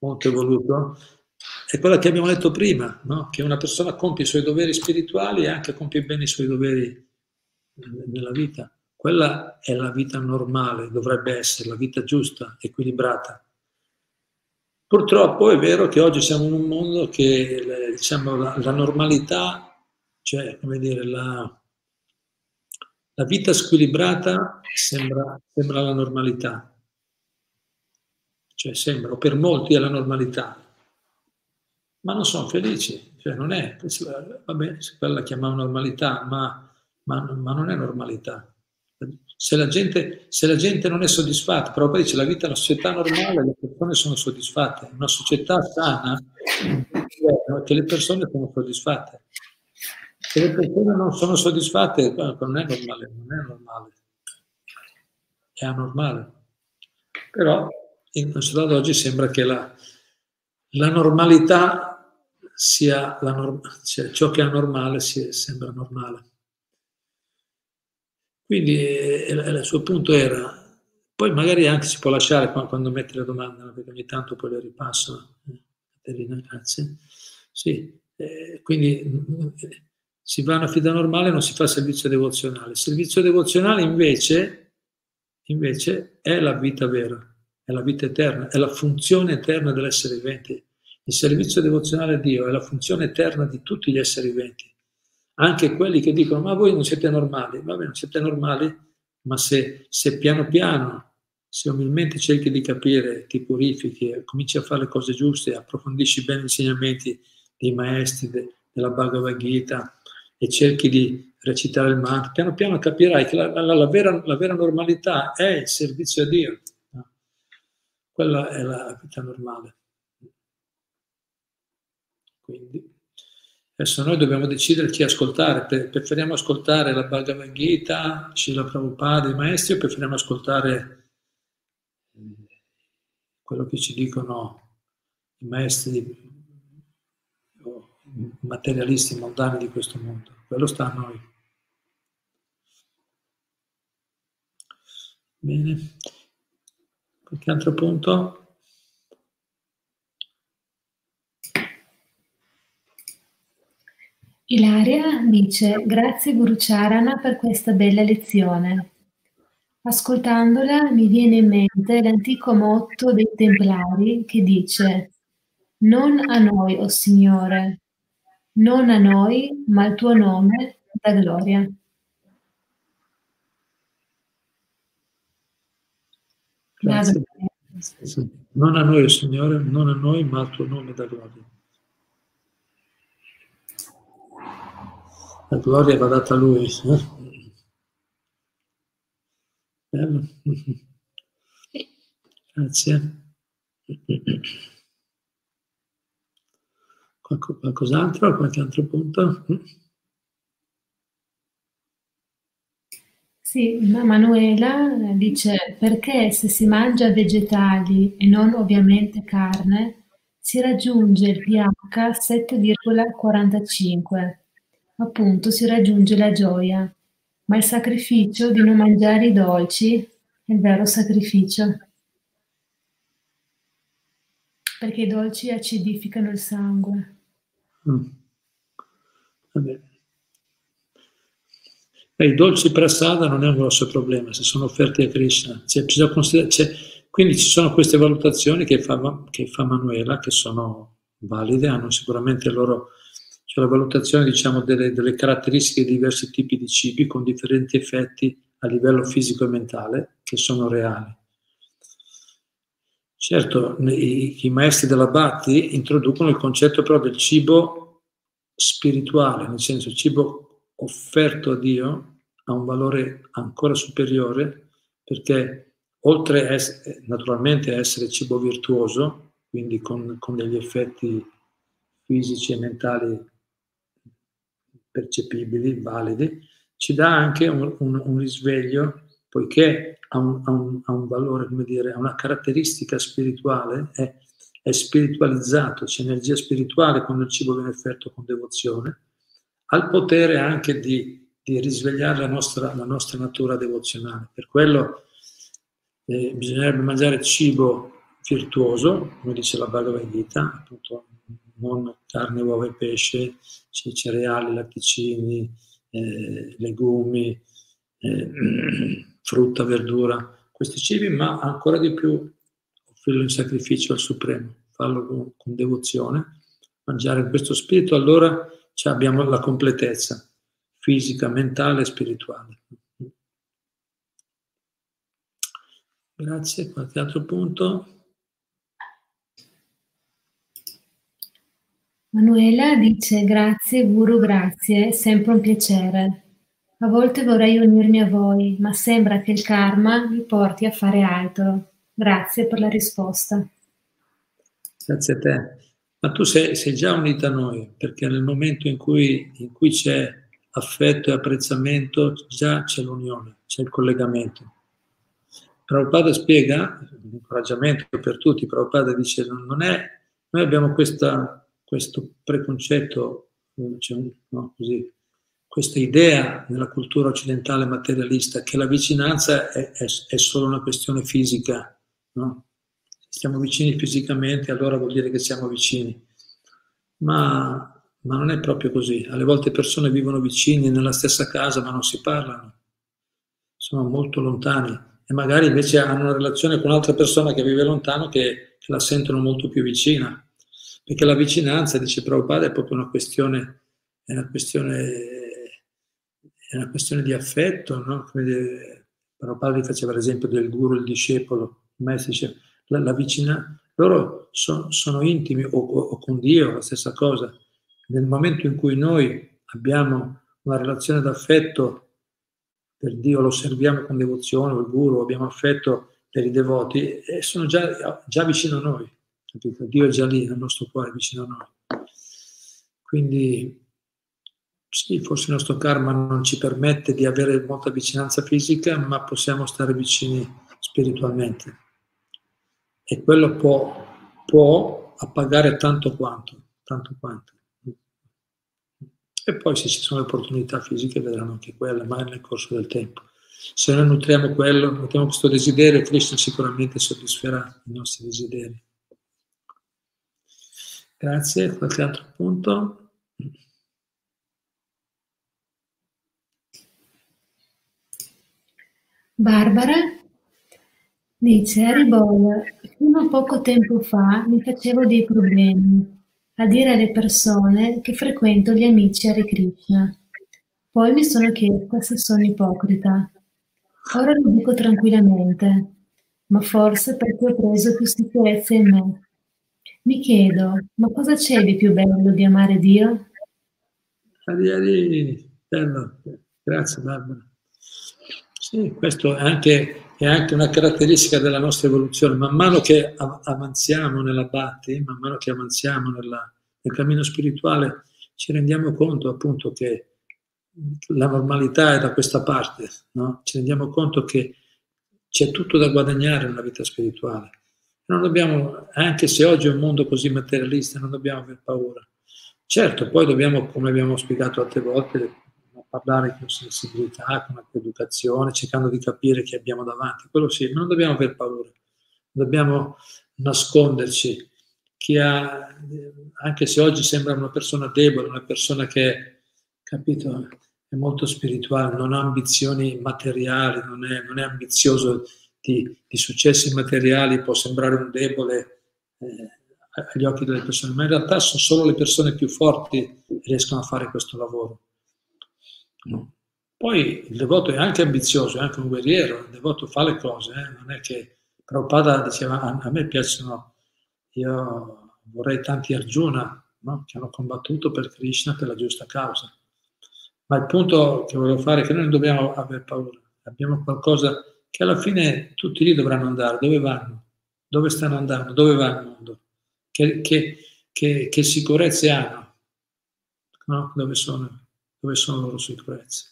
[SPEAKER 1] molto evoluto, è quella che abbiamo detto prima, no? che una persona compie i suoi doveri spirituali e anche compie bene i suoi doveri nella vita. Quella è la vita normale, dovrebbe essere la vita giusta, equilibrata. Purtroppo è vero che oggi siamo in un mondo che diciamo, la, la normalità, cioè come dire, la, la vita squilibrata sembra, sembra la normalità, cioè sembra, o per molti è la normalità, ma non sono felici, cioè non è, vabbè, quella la chiamano normalità, ma, ma, ma non è normalità. Se la, gente, se la, gente, non è soddisfatta, però poi dice la vita è una società normale, le persone sono soddisfatte, una società sana che le persone sono soddisfatte. Se le persone non sono soddisfatte, non è normale, non è normale, è anormale. Però in società d'oggi sembra che la, la normalità sia, la norm- cioè ciò che è anormale sia, sembra normale. Quindi eh, il suo punto era, poi magari anche si può lasciare quando, mette le domande, perché ogni tanto poi le ripasso. Caterina, grazie. Sì, eh, quindi si va a una fida normale non si fa servizio devozionale. Il servizio devozionale invece, invece è la vita vera, è la vita eterna, è la funzione eterna dell'essere vivente. Il servizio devozionale a Dio è la funzione eterna di tutti gli esseri viventi. Anche quelli che dicono ma voi non siete normali, va bene, non siete normali, ma se, se piano piano, se umilmente cerchi di capire, ti purifichi, cominci a fare le cose giuste, approfondisci bene gli insegnamenti dei maestri, de, della Bhagavad Gita, e cerchi di recitare il mantra, piano piano capirai che la, la, la, vera, la vera, normalità è il servizio a Dio. Quella è la vita normale. Quindi, adesso noi dobbiamo decidere chi ascoltare. Preferiamo ascoltare la Bhagavad Gita, Srila Prabhupada, i maestri, o preferiamo ascoltare eh, quello che ci dicono i maestri materialisti mondani di questo mondo. Quello sta a noi. Bene. Qualche altro punto?
[SPEAKER 2] Ilaria dice grazie Guru Charana per questa bella lezione. Ascoltandola mi viene in mente l'antico motto dei Templari che dice non a noi, o oh Signore, non a noi, ma al tuo nome da gloria.
[SPEAKER 1] Grazie. Non a noi, Signore, non a noi, ma al tuo nome da gloria. La gloria va data a Lui. Eh? Bello. Grazie. Qualcos'altro? Qualche altro punto?
[SPEAKER 2] Sì, Manuela dice perché se si mangia vegetali e non ovviamente carne si raggiunge il pH 7,45, appunto si raggiunge la gioia, ma il sacrificio di non mangiare i dolci è il vero sacrificio, perché i dolci acidificano il sangue. Mm.
[SPEAKER 1] Beh, I dolci prasada non è un grosso problema se sono offerti a Krishna. C'è, quindi ci sono queste valutazioni che fa, che fa, Manuela, che sono valide, hanno sicuramente loro, cioè la valutazione diciamo, delle, delle caratteristiche di diversi tipi di cibi con differenti effetti a livello fisico e mentale, che sono reali. Certo, i, maestri della Bhatti introducono il concetto però del cibo spirituale, nel senso cibo offerto a Dio ha un valore ancora superiore perché oltre a essere, naturalmente a essere cibo virtuoso, quindi con, con degli effetti fisici e mentali percepibili, validi, ci dà anche un, un, un risveglio, poiché ha un, ha, un, ha un, valore, come dire, ha una caratteristica spirituale, è, è spiritualizzato, c'è energia spirituale quando il cibo viene offerto con devozione, ha il potere anche di, di risvegliare la nostra, la nostra, natura devozionale. Per quello eh, bisognerebbe mangiare cibo virtuoso, come dice la Bhagavad Gita, appunto non carne, uova e pesce, cereali, latticini, eh, legumi, eh, frutta, verdura, questi cibi, ma ancora di più offrirlo in sacrificio al Supremo, farlo con, con devozione, mangiare in questo spirito, allora abbiamo la completezza fisica, mentale e spirituale. Grazie, qualche altro punto?
[SPEAKER 2] Manuela dice grazie Guru, grazie, sempre un piacere. A volte vorrei unirmi a voi, ma sembra che il karma mi porti a fare altro. Grazie per la risposta.
[SPEAKER 1] Grazie a te. Ma tu sei, sei già unita a noi, perché nel momento in cui, in cui c'è affetto e apprezzamento, già c'è l'unione, c'è il collegamento. Prabhupada spiega, l'incoraggiamento per tutti, Prabhupada dice, non è, noi abbiamo questa, questo preconcetto, cioè, no, così, questa idea nella cultura occidentale materialista che la vicinanza è, è, è solo una questione fisica, no? Se stiamo vicini fisicamente allora vuol dire che siamo vicini, ma ma non è proprio così. Alle volte persone vivono vicini nella stessa casa ma non si parlano, sono molto lontani e magari invece hanno una relazione con un'altra persona che vive lontano che, che la sentono molto più vicina. Perché la vicinanza, dice Prabhupada, è proprio una questione, è una questione, è una questione di affetto, no? Come Prabhupada faceva l'esempio del guru, il discepolo, il maestro dice, la, la vicina, loro sono, sono intimi o, o, o con Dio, la stessa cosa nel momento in cui noi abbiamo una relazione d'affetto per Dio, lo serviamo con devozione, il guru, abbiamo affetto per i devoti, e sono già, già vicino a noi, capito? Dio è già lì nel nostro cuore, vicino a noi. Quindi sì, forse il nostro karma non ci permette di avere molta vicinanza fisica, ma possiamo stare vicini spiritualmente. E quello può, può appagare tanto quanto, tanto quanto. E poi se ci sono le opportunità fisiche vedranno anche quelle, ma nel corso del tempo. Se noi nutriamo quello, nutriamo questo desiderio, Krishna sicuramente soddisferà i nostri desideri. Grazie, qualche altro punto?
[SPEAKER 2] Barbara dice, Haribol, fino a poco tempo fa mi facevo dei problemi a dire alle persone che frequento gli amici Hare Krishna. Poi mi sono chiesta se sono ipocrita. Ora lo dico tranquillamente, ma forse perché ho preso più sicurezza in me. Mi chiedo, ma cosa c'è di più bello di amare Dio?
[SPEAKER 1] Bello, grazie Barbara. Sì, questo è anche, è anche, una caratteristica della nostra evoluzione. Man mano che avanziamo nella Bhakti, man mano che avanziamo nella, nel cammino spirituale, ci rendiamo conto appunto che la normalità è da questa parte, no? ci rendiamo conto che c'è tutto da guadagnare nella vita spirituale. Non dobbiamo, anche se oggi è un mondo così materialista, non dobbiamo aver paura. Certo, poi dobbiamo, come abbiamo spiegato altre volte, parlare con sensibilità, con educazione, cercando di capire chi abbiamo davanti, quello sì, ma non dobbiamo aver paura, dobbiamo nasconderci. Chi ha, anche se oggi sembra una persona debole, una persona che, capito, è molto spirituale, non ha ambizioni materiali, non è, non è ambizioso di, di, successi materiali, può sembrare un debole eh, agli occhi delle persone, ma in realtà sono solo le persone più forti che riescono a fare questo lavoro. Poi il devoto è anche ambizioso, è anche un guerriero, il devoto fa le cose, eh? non è che Prabhupada diceva a, a me piacciono, io vorrei tanti Arjuna no? che hanno combattuto per Krishna per la giusta causa, Ma il punto che volevo fare è che noi non dobbiamo avere paura, abbiamo qualcosa che alla fine tutti lì dovranno andare. Dove vanno? Dove stanno andando? Dove va il mondo? Che, che, che, che sicurezze hanno? No? Dove, sono, dove sono loro sicurezze?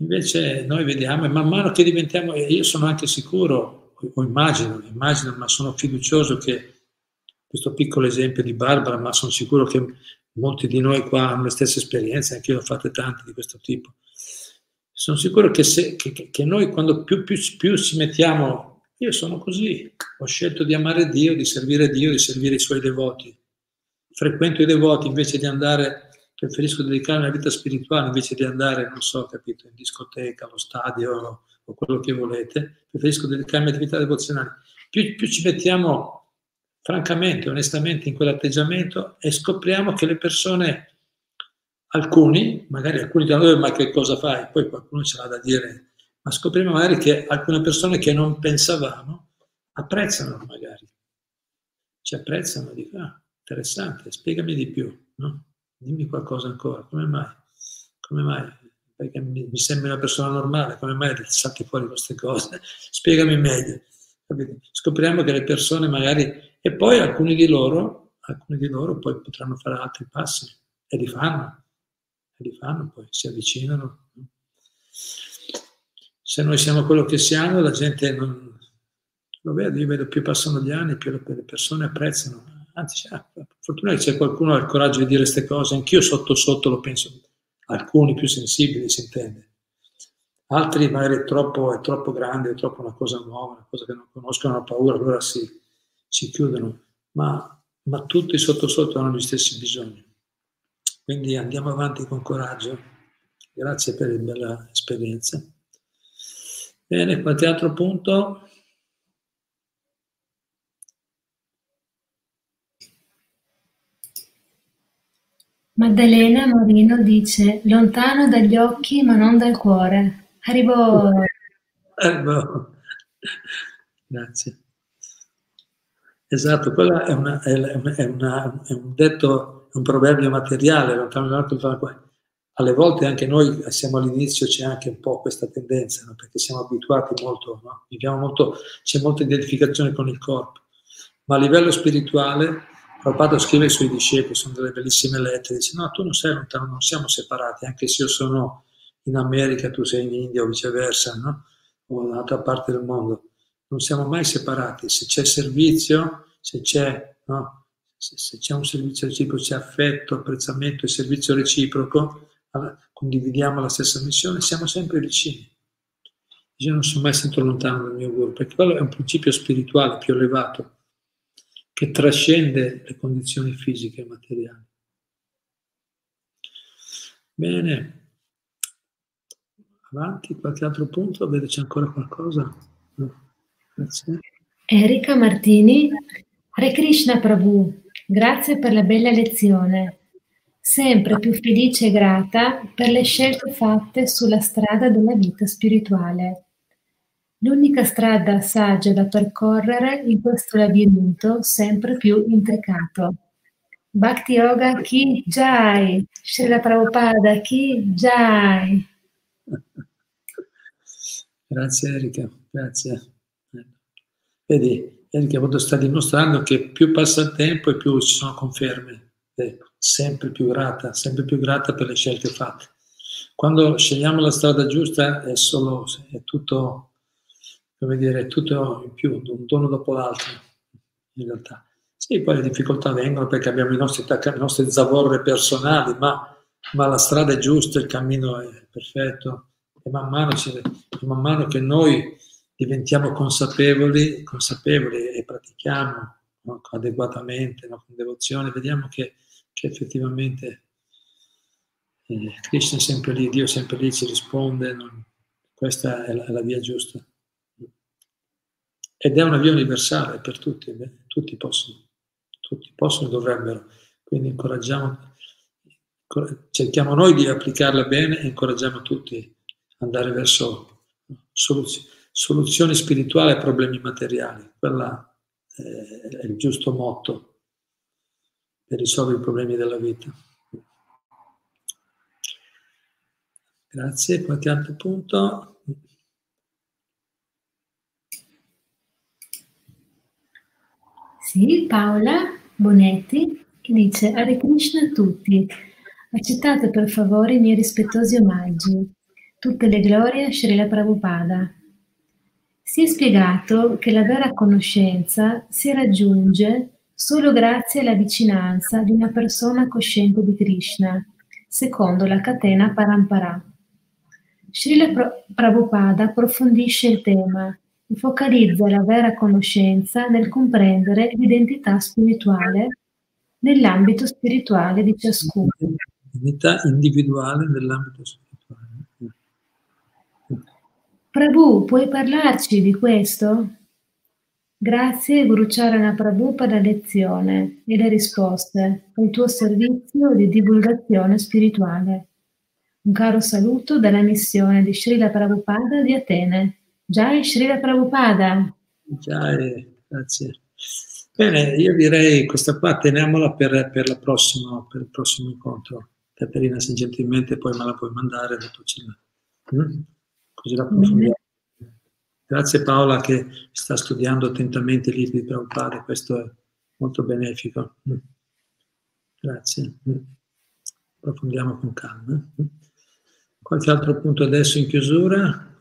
[SPEAKER 1] Invece noi vediamo e man mano che diventiamo, e io sono anche sicuro, o immagino, immagino, ma sono fiducioso che questo piccolo esempio di Barbara, ma sono sicuro che molti di noi qua hanno le stesse esperienze, anche io ho fatte tante di questo tipo. Sono sicuro che, se, che, che noi quando più, più, più ci mettiamo, io sono così, ho scelto di amare Dio, di servire Dio, di servire i suoi devoti. Frequento i devoti invece di andare, preferisco dedicarmi alla vita spirituale invece di andare, non so, capito, in discoteca, allo stadio o quello che volete, preferisco dedicarmi all'attività devozionale. Più, più ci mettiamo francamente, onestamente in quell'atteggiamento e scopriamo che le persone alcuni, magari alcuni diranno, ma che cosa fai? Poi qualcuno ce l'ha da dire, ma scopriamo magari che alcune persone che non pensavamo apprezzano magari, ci apprezzano, dicono, ah, interessante, spiegami di più, no? dimmi qualcosa ancora, come mai? Come mai? Perché mi, mi sembri una persona normale, come mai salti fuori queste cose? Spiegami meglio. Capite? Scopriamo che le persone magari, e poi alcuni di loro, alcuni di loro poi potranno fare altri passi e li fanno li fanno, poi si avvicinano. Se noi siamo quello che siamo, la gente non lo vede, io vedo più passano gli anni, più le persone apprezzano. Anzi, ah, fortuna che c'è qualcuno che ha il coraggio di dire queste cose, anch'io sotto sotto lo penso, alcuni più sensibili si intende. Altri magari è troppo, è troppo grande, è troppo una cosa nuova, una cosa che non conoscono, hanno paura, allora si, si chiudono. Ma, ma tutti sotto sotto hanno gli stessi bisogni. Quindi andiamo avanti con coraggio. Grazie per la bella esperienza. Bene, qualche altro punto?
[SPEAKER 2] Maddalena Morino dice lontano dagli occhi ma non dal cuore. Arrivo.
[SPEAKER 1] Arrivo. Grazie. Esatto, quello è, una, è, una, è un detto un proverbio materiale, lontano dall'alto alle volte anche noi siamo all'inizio, c'è anche un po' questa tendenza, no? perché siamo abituati molto, no? molto, c'è molta identificazione con il corpo, ma a livello spirituale Prabhupada scrive ai suoi discepoli, sono delle bellissime lettere, dice no, tu non sei lontano, non siamo separati, anche se io sono in America, tu sei in India o viceversa, no? o dall'altra parte del mondo, non siamo mai separati, se c'è servizio, se c'è no? se, se c'è un servizio reciproco, c'è affetto, apprezzamento e servizio reciproco, condividiamo la stessa missione, siamo sempre vicini. Io non sono mai stato lontano dal mio guru, perché quello è un principio spirituale più elevato, che trascende le condizioni fisiche e materiali. Bene, avanti, qualche altro punto? Vede c'è ancora qualcosa? No.
[SPEAKER 2] Grazie. Erika Martini, Hare Krishna Prabhu, Grazie per la bella lezione. Sempre più felice e grata per le scelte fatte sulla strada della vita spirituale. L'unica strada saggia da percorrere in questo labirinto sempre più intricato. Bhakti Yoga Ki Jai, Srila Prabhupada Ki Jai.
[SPEAKER 1] Grazie Erika, grazie. Vedi, che appunto sta dimostrando che più passa il tempo e più ci sono conferme, è sempre più grata, sempre più grata per le scelte fatte. Quando scegliamo la strada giusta è solo, è tutto, come dire, tutto in più, un dono dopo l'altro, in realtà. Sì, poi le difficoltà vengono perché abbiamo i nostri, le nostre zavorre personali, ma, ma, la strada è giusta, il cammino è perfetto, e man mano, man mano che noi diventiamo consapevoli, consapevoli e pratichiamo no, adeguatamente, no, con devozione, vediamo che, che effettivamente eh, Krishna è sempre lì, Dio è sempre lì, ci risponde, non, questa è la, è la, via giusta. Ed è una via universale per tutti, beh, tutti possono, tutti possono e dovrebbero, quindi incoraggiamo, cerchiamo noi di applicarla bene e incoraggiamo tutti ad andare verso soluzioni soluzione spirituale ai problemi materiali. Quella è il giusto motto per risolvere i problemi della vita. Grazie. Qualche altro punto?
[SPEAKER 2] Sì, Paola Bonetti che dice Hare Krishna a tutti. Accettate per favore i miei rispettosi omaggi. Tutte le glorie a Srila Prabhupada. Si è spiegato che la vera conoscenza si raggiunge solo grazie alla vicinanza di una persona cosciente di Krishna, secondo la catena Parampara. Srila Prabhupada approfondisce il tema focalizza la vera conoscenza nel comprendere l'identità spirituale nell'ambito spirituale di ciascuno.
[SPEAKER 1] L'identità individuale nell'ambito spirituale.
[SPEAKER 2] Prabhu, puoi parlarci di questo? Grazie Guru Charana Prabhu per la lezione e le risposte al tuo servizio di divulgazione spirituale. Un caro saluto dalla missione di Srila Prabhupada di Atene. Jai Srila Prabhupada.
[SPEAKER 1] Jai, grazie. Bene, io direi questa qua teniamola per, per, prossima, per il prossimo incontro. Caterina, se gentilmente poi me la puoi mandare, dopo ce la, mm? così la approfondiamo. Grazie Paola che sta studiando attentamente i libri di Prabhupada, questo è molto benefico. Mm. Grazie. Mm. Approfondiamo con calma. Mm. Qualche altro punto adesso in chiusura?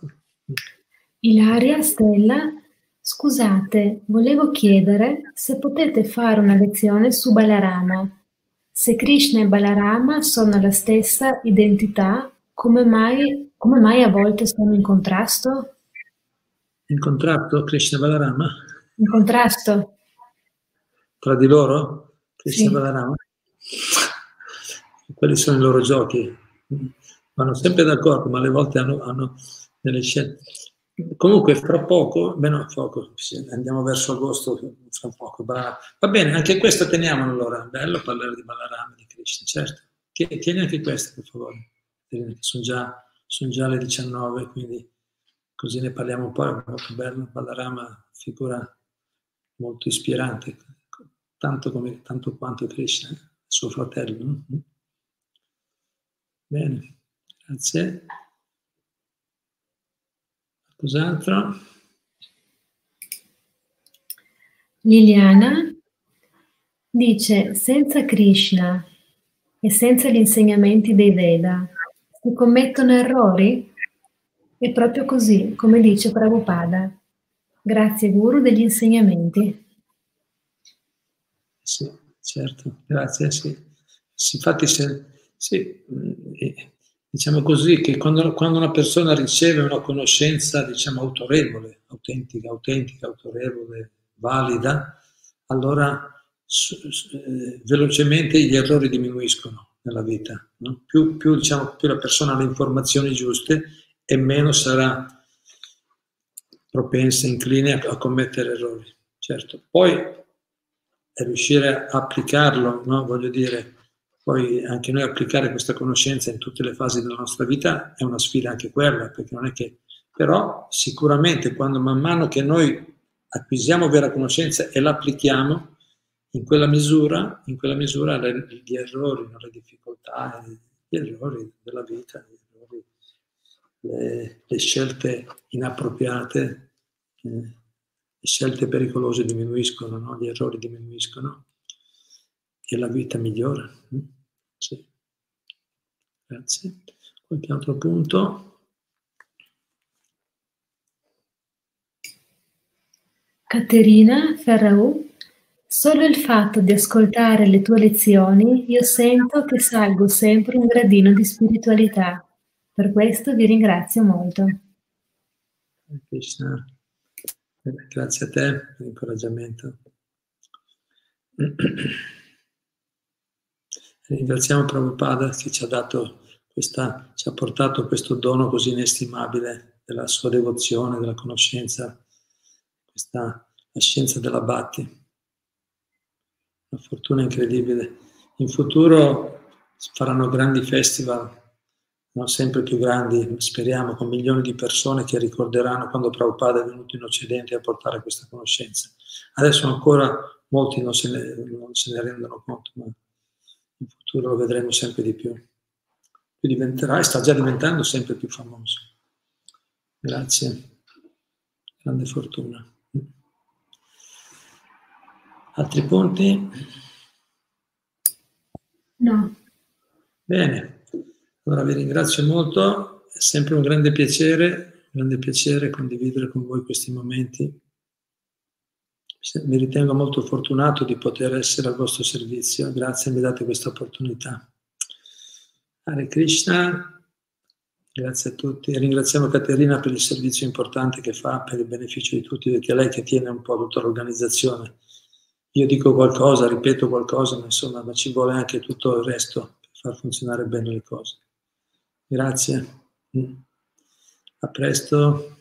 [SPEAKER 2] Ilaria, Stella, scusate, volevo chiedere se potete fare una lezione su Balarama. Se Krishna e Balarama sono la stessa identità, come mai, come mai a volte sono in contrasto?
[SPEAKER 1] In contratto Krishna Balarama?
[SPEAKER 2] In contrasto.
[SPEAKER 1] Tra di loro? Krishna sì. Balarama? Quelli sono i loro giochi. Vanno sempre d'accordo, ma alle volte hanno, hanno delle scelte. Comunque, fra poco, meno poco, andiamo verso agosto, fra poco. Va, va bene, anche questo teniamolo allora. Bello parlare di Balarama, di Krishna, certo. Tieni anche questo, per favore. Sono già, sono già le 19, quindi così ne parliamo un po', è molto bello, Balarama figura molto ispirante, tanto, come, tanto quanto Krishna, suo fratello. Bene, grazie. Cos'altro?
[SPEAKER 2] Liliana dice, senza Krishna e senza gli insegnamenti dei Veda, si commettono errori? È proprio così, come dice Prabhupada. Grazie Guru degli insegnamenti.
[SPEAKER 1] Sì, certo, grazie, sì. sì infatti, se, sì, eh, diciamo così, che quando, quando, una persona riceve una conoscenza, diciamo, autorevole, autentica, autentica, autorevole, valida, allora eh, velocemente gli errori diminuiscono nella vita. No? Più, più, diciamo, più la persona ha le informazioni giuste e meno sarà propensa, incline a, a commettere errori. Certo, poi è riuscire a applicarlo, no? voglio dire, poi anche noi applicare questa conoscenza in tutte le fasi della nostra vita è una sfida anche quella, perché non è che... Però sicuramente quando man mano che noi acquisiamo vera conoscenza e l'applichiamo, in quella misura, in quella misura gli errori, le difficoltà, gli errori della vita, le, le scelte inappropriate, eh, le scelte pericolose diminuiscono, no? gli errori diminuiscono e la vita migliora. Grazie. Qualche altro punto?
[SPEAKER 2] Caterina Ferraù, solo il fatto di ascoltare le tue lezioni, io sento che salgo sempre un gradino di spiritualità. Per questo vi ringrazio molto.
[SPEAKER 1] Grazie a te per l'incoraggiamento. Ringraziamo Prabhupada che ci ha dato questa, ci ha portato questo dono così inestimabile della sua devozione, della conoscenza, questa, la scienza della Bhatti. Una fortuna incredibile. In futuro faranno grandi festival no? sempre più grandi, speriamo, con milioni di persone che ricorderanno quando Prabhupada è venuto in Occidente a portare questa conoscenza. Adesso ancora molti non se ne, non se ne rendono conto, ma in futuro lo vedremo sempre di più. più diventerà e sta già diventando sempre più famoso. Grazie, grande fortuna. Altri punti?
[SPEAKER 2] No.
[SPEAKER 1] Bene, allora vi ringrazio molto, è sempre un grande piacere, un grande piacere condividere con voi questi momenti. Mi ritengo molto fortunato di poter essere al vostro servizio, grazie, mi date questa opportunità. Hare Krishna, grazie a tutti. Ringraziamo Caterina per il servizio importante che fa per il beneficio di tutti, perché è lei che tiene un po' tutta l'organizzazione. Io dico qualcosa, ripeto qualcosa, ma insomma, ma ci vuole anche tutto il resto per far funzionare bene le cose. Grazie. A presto.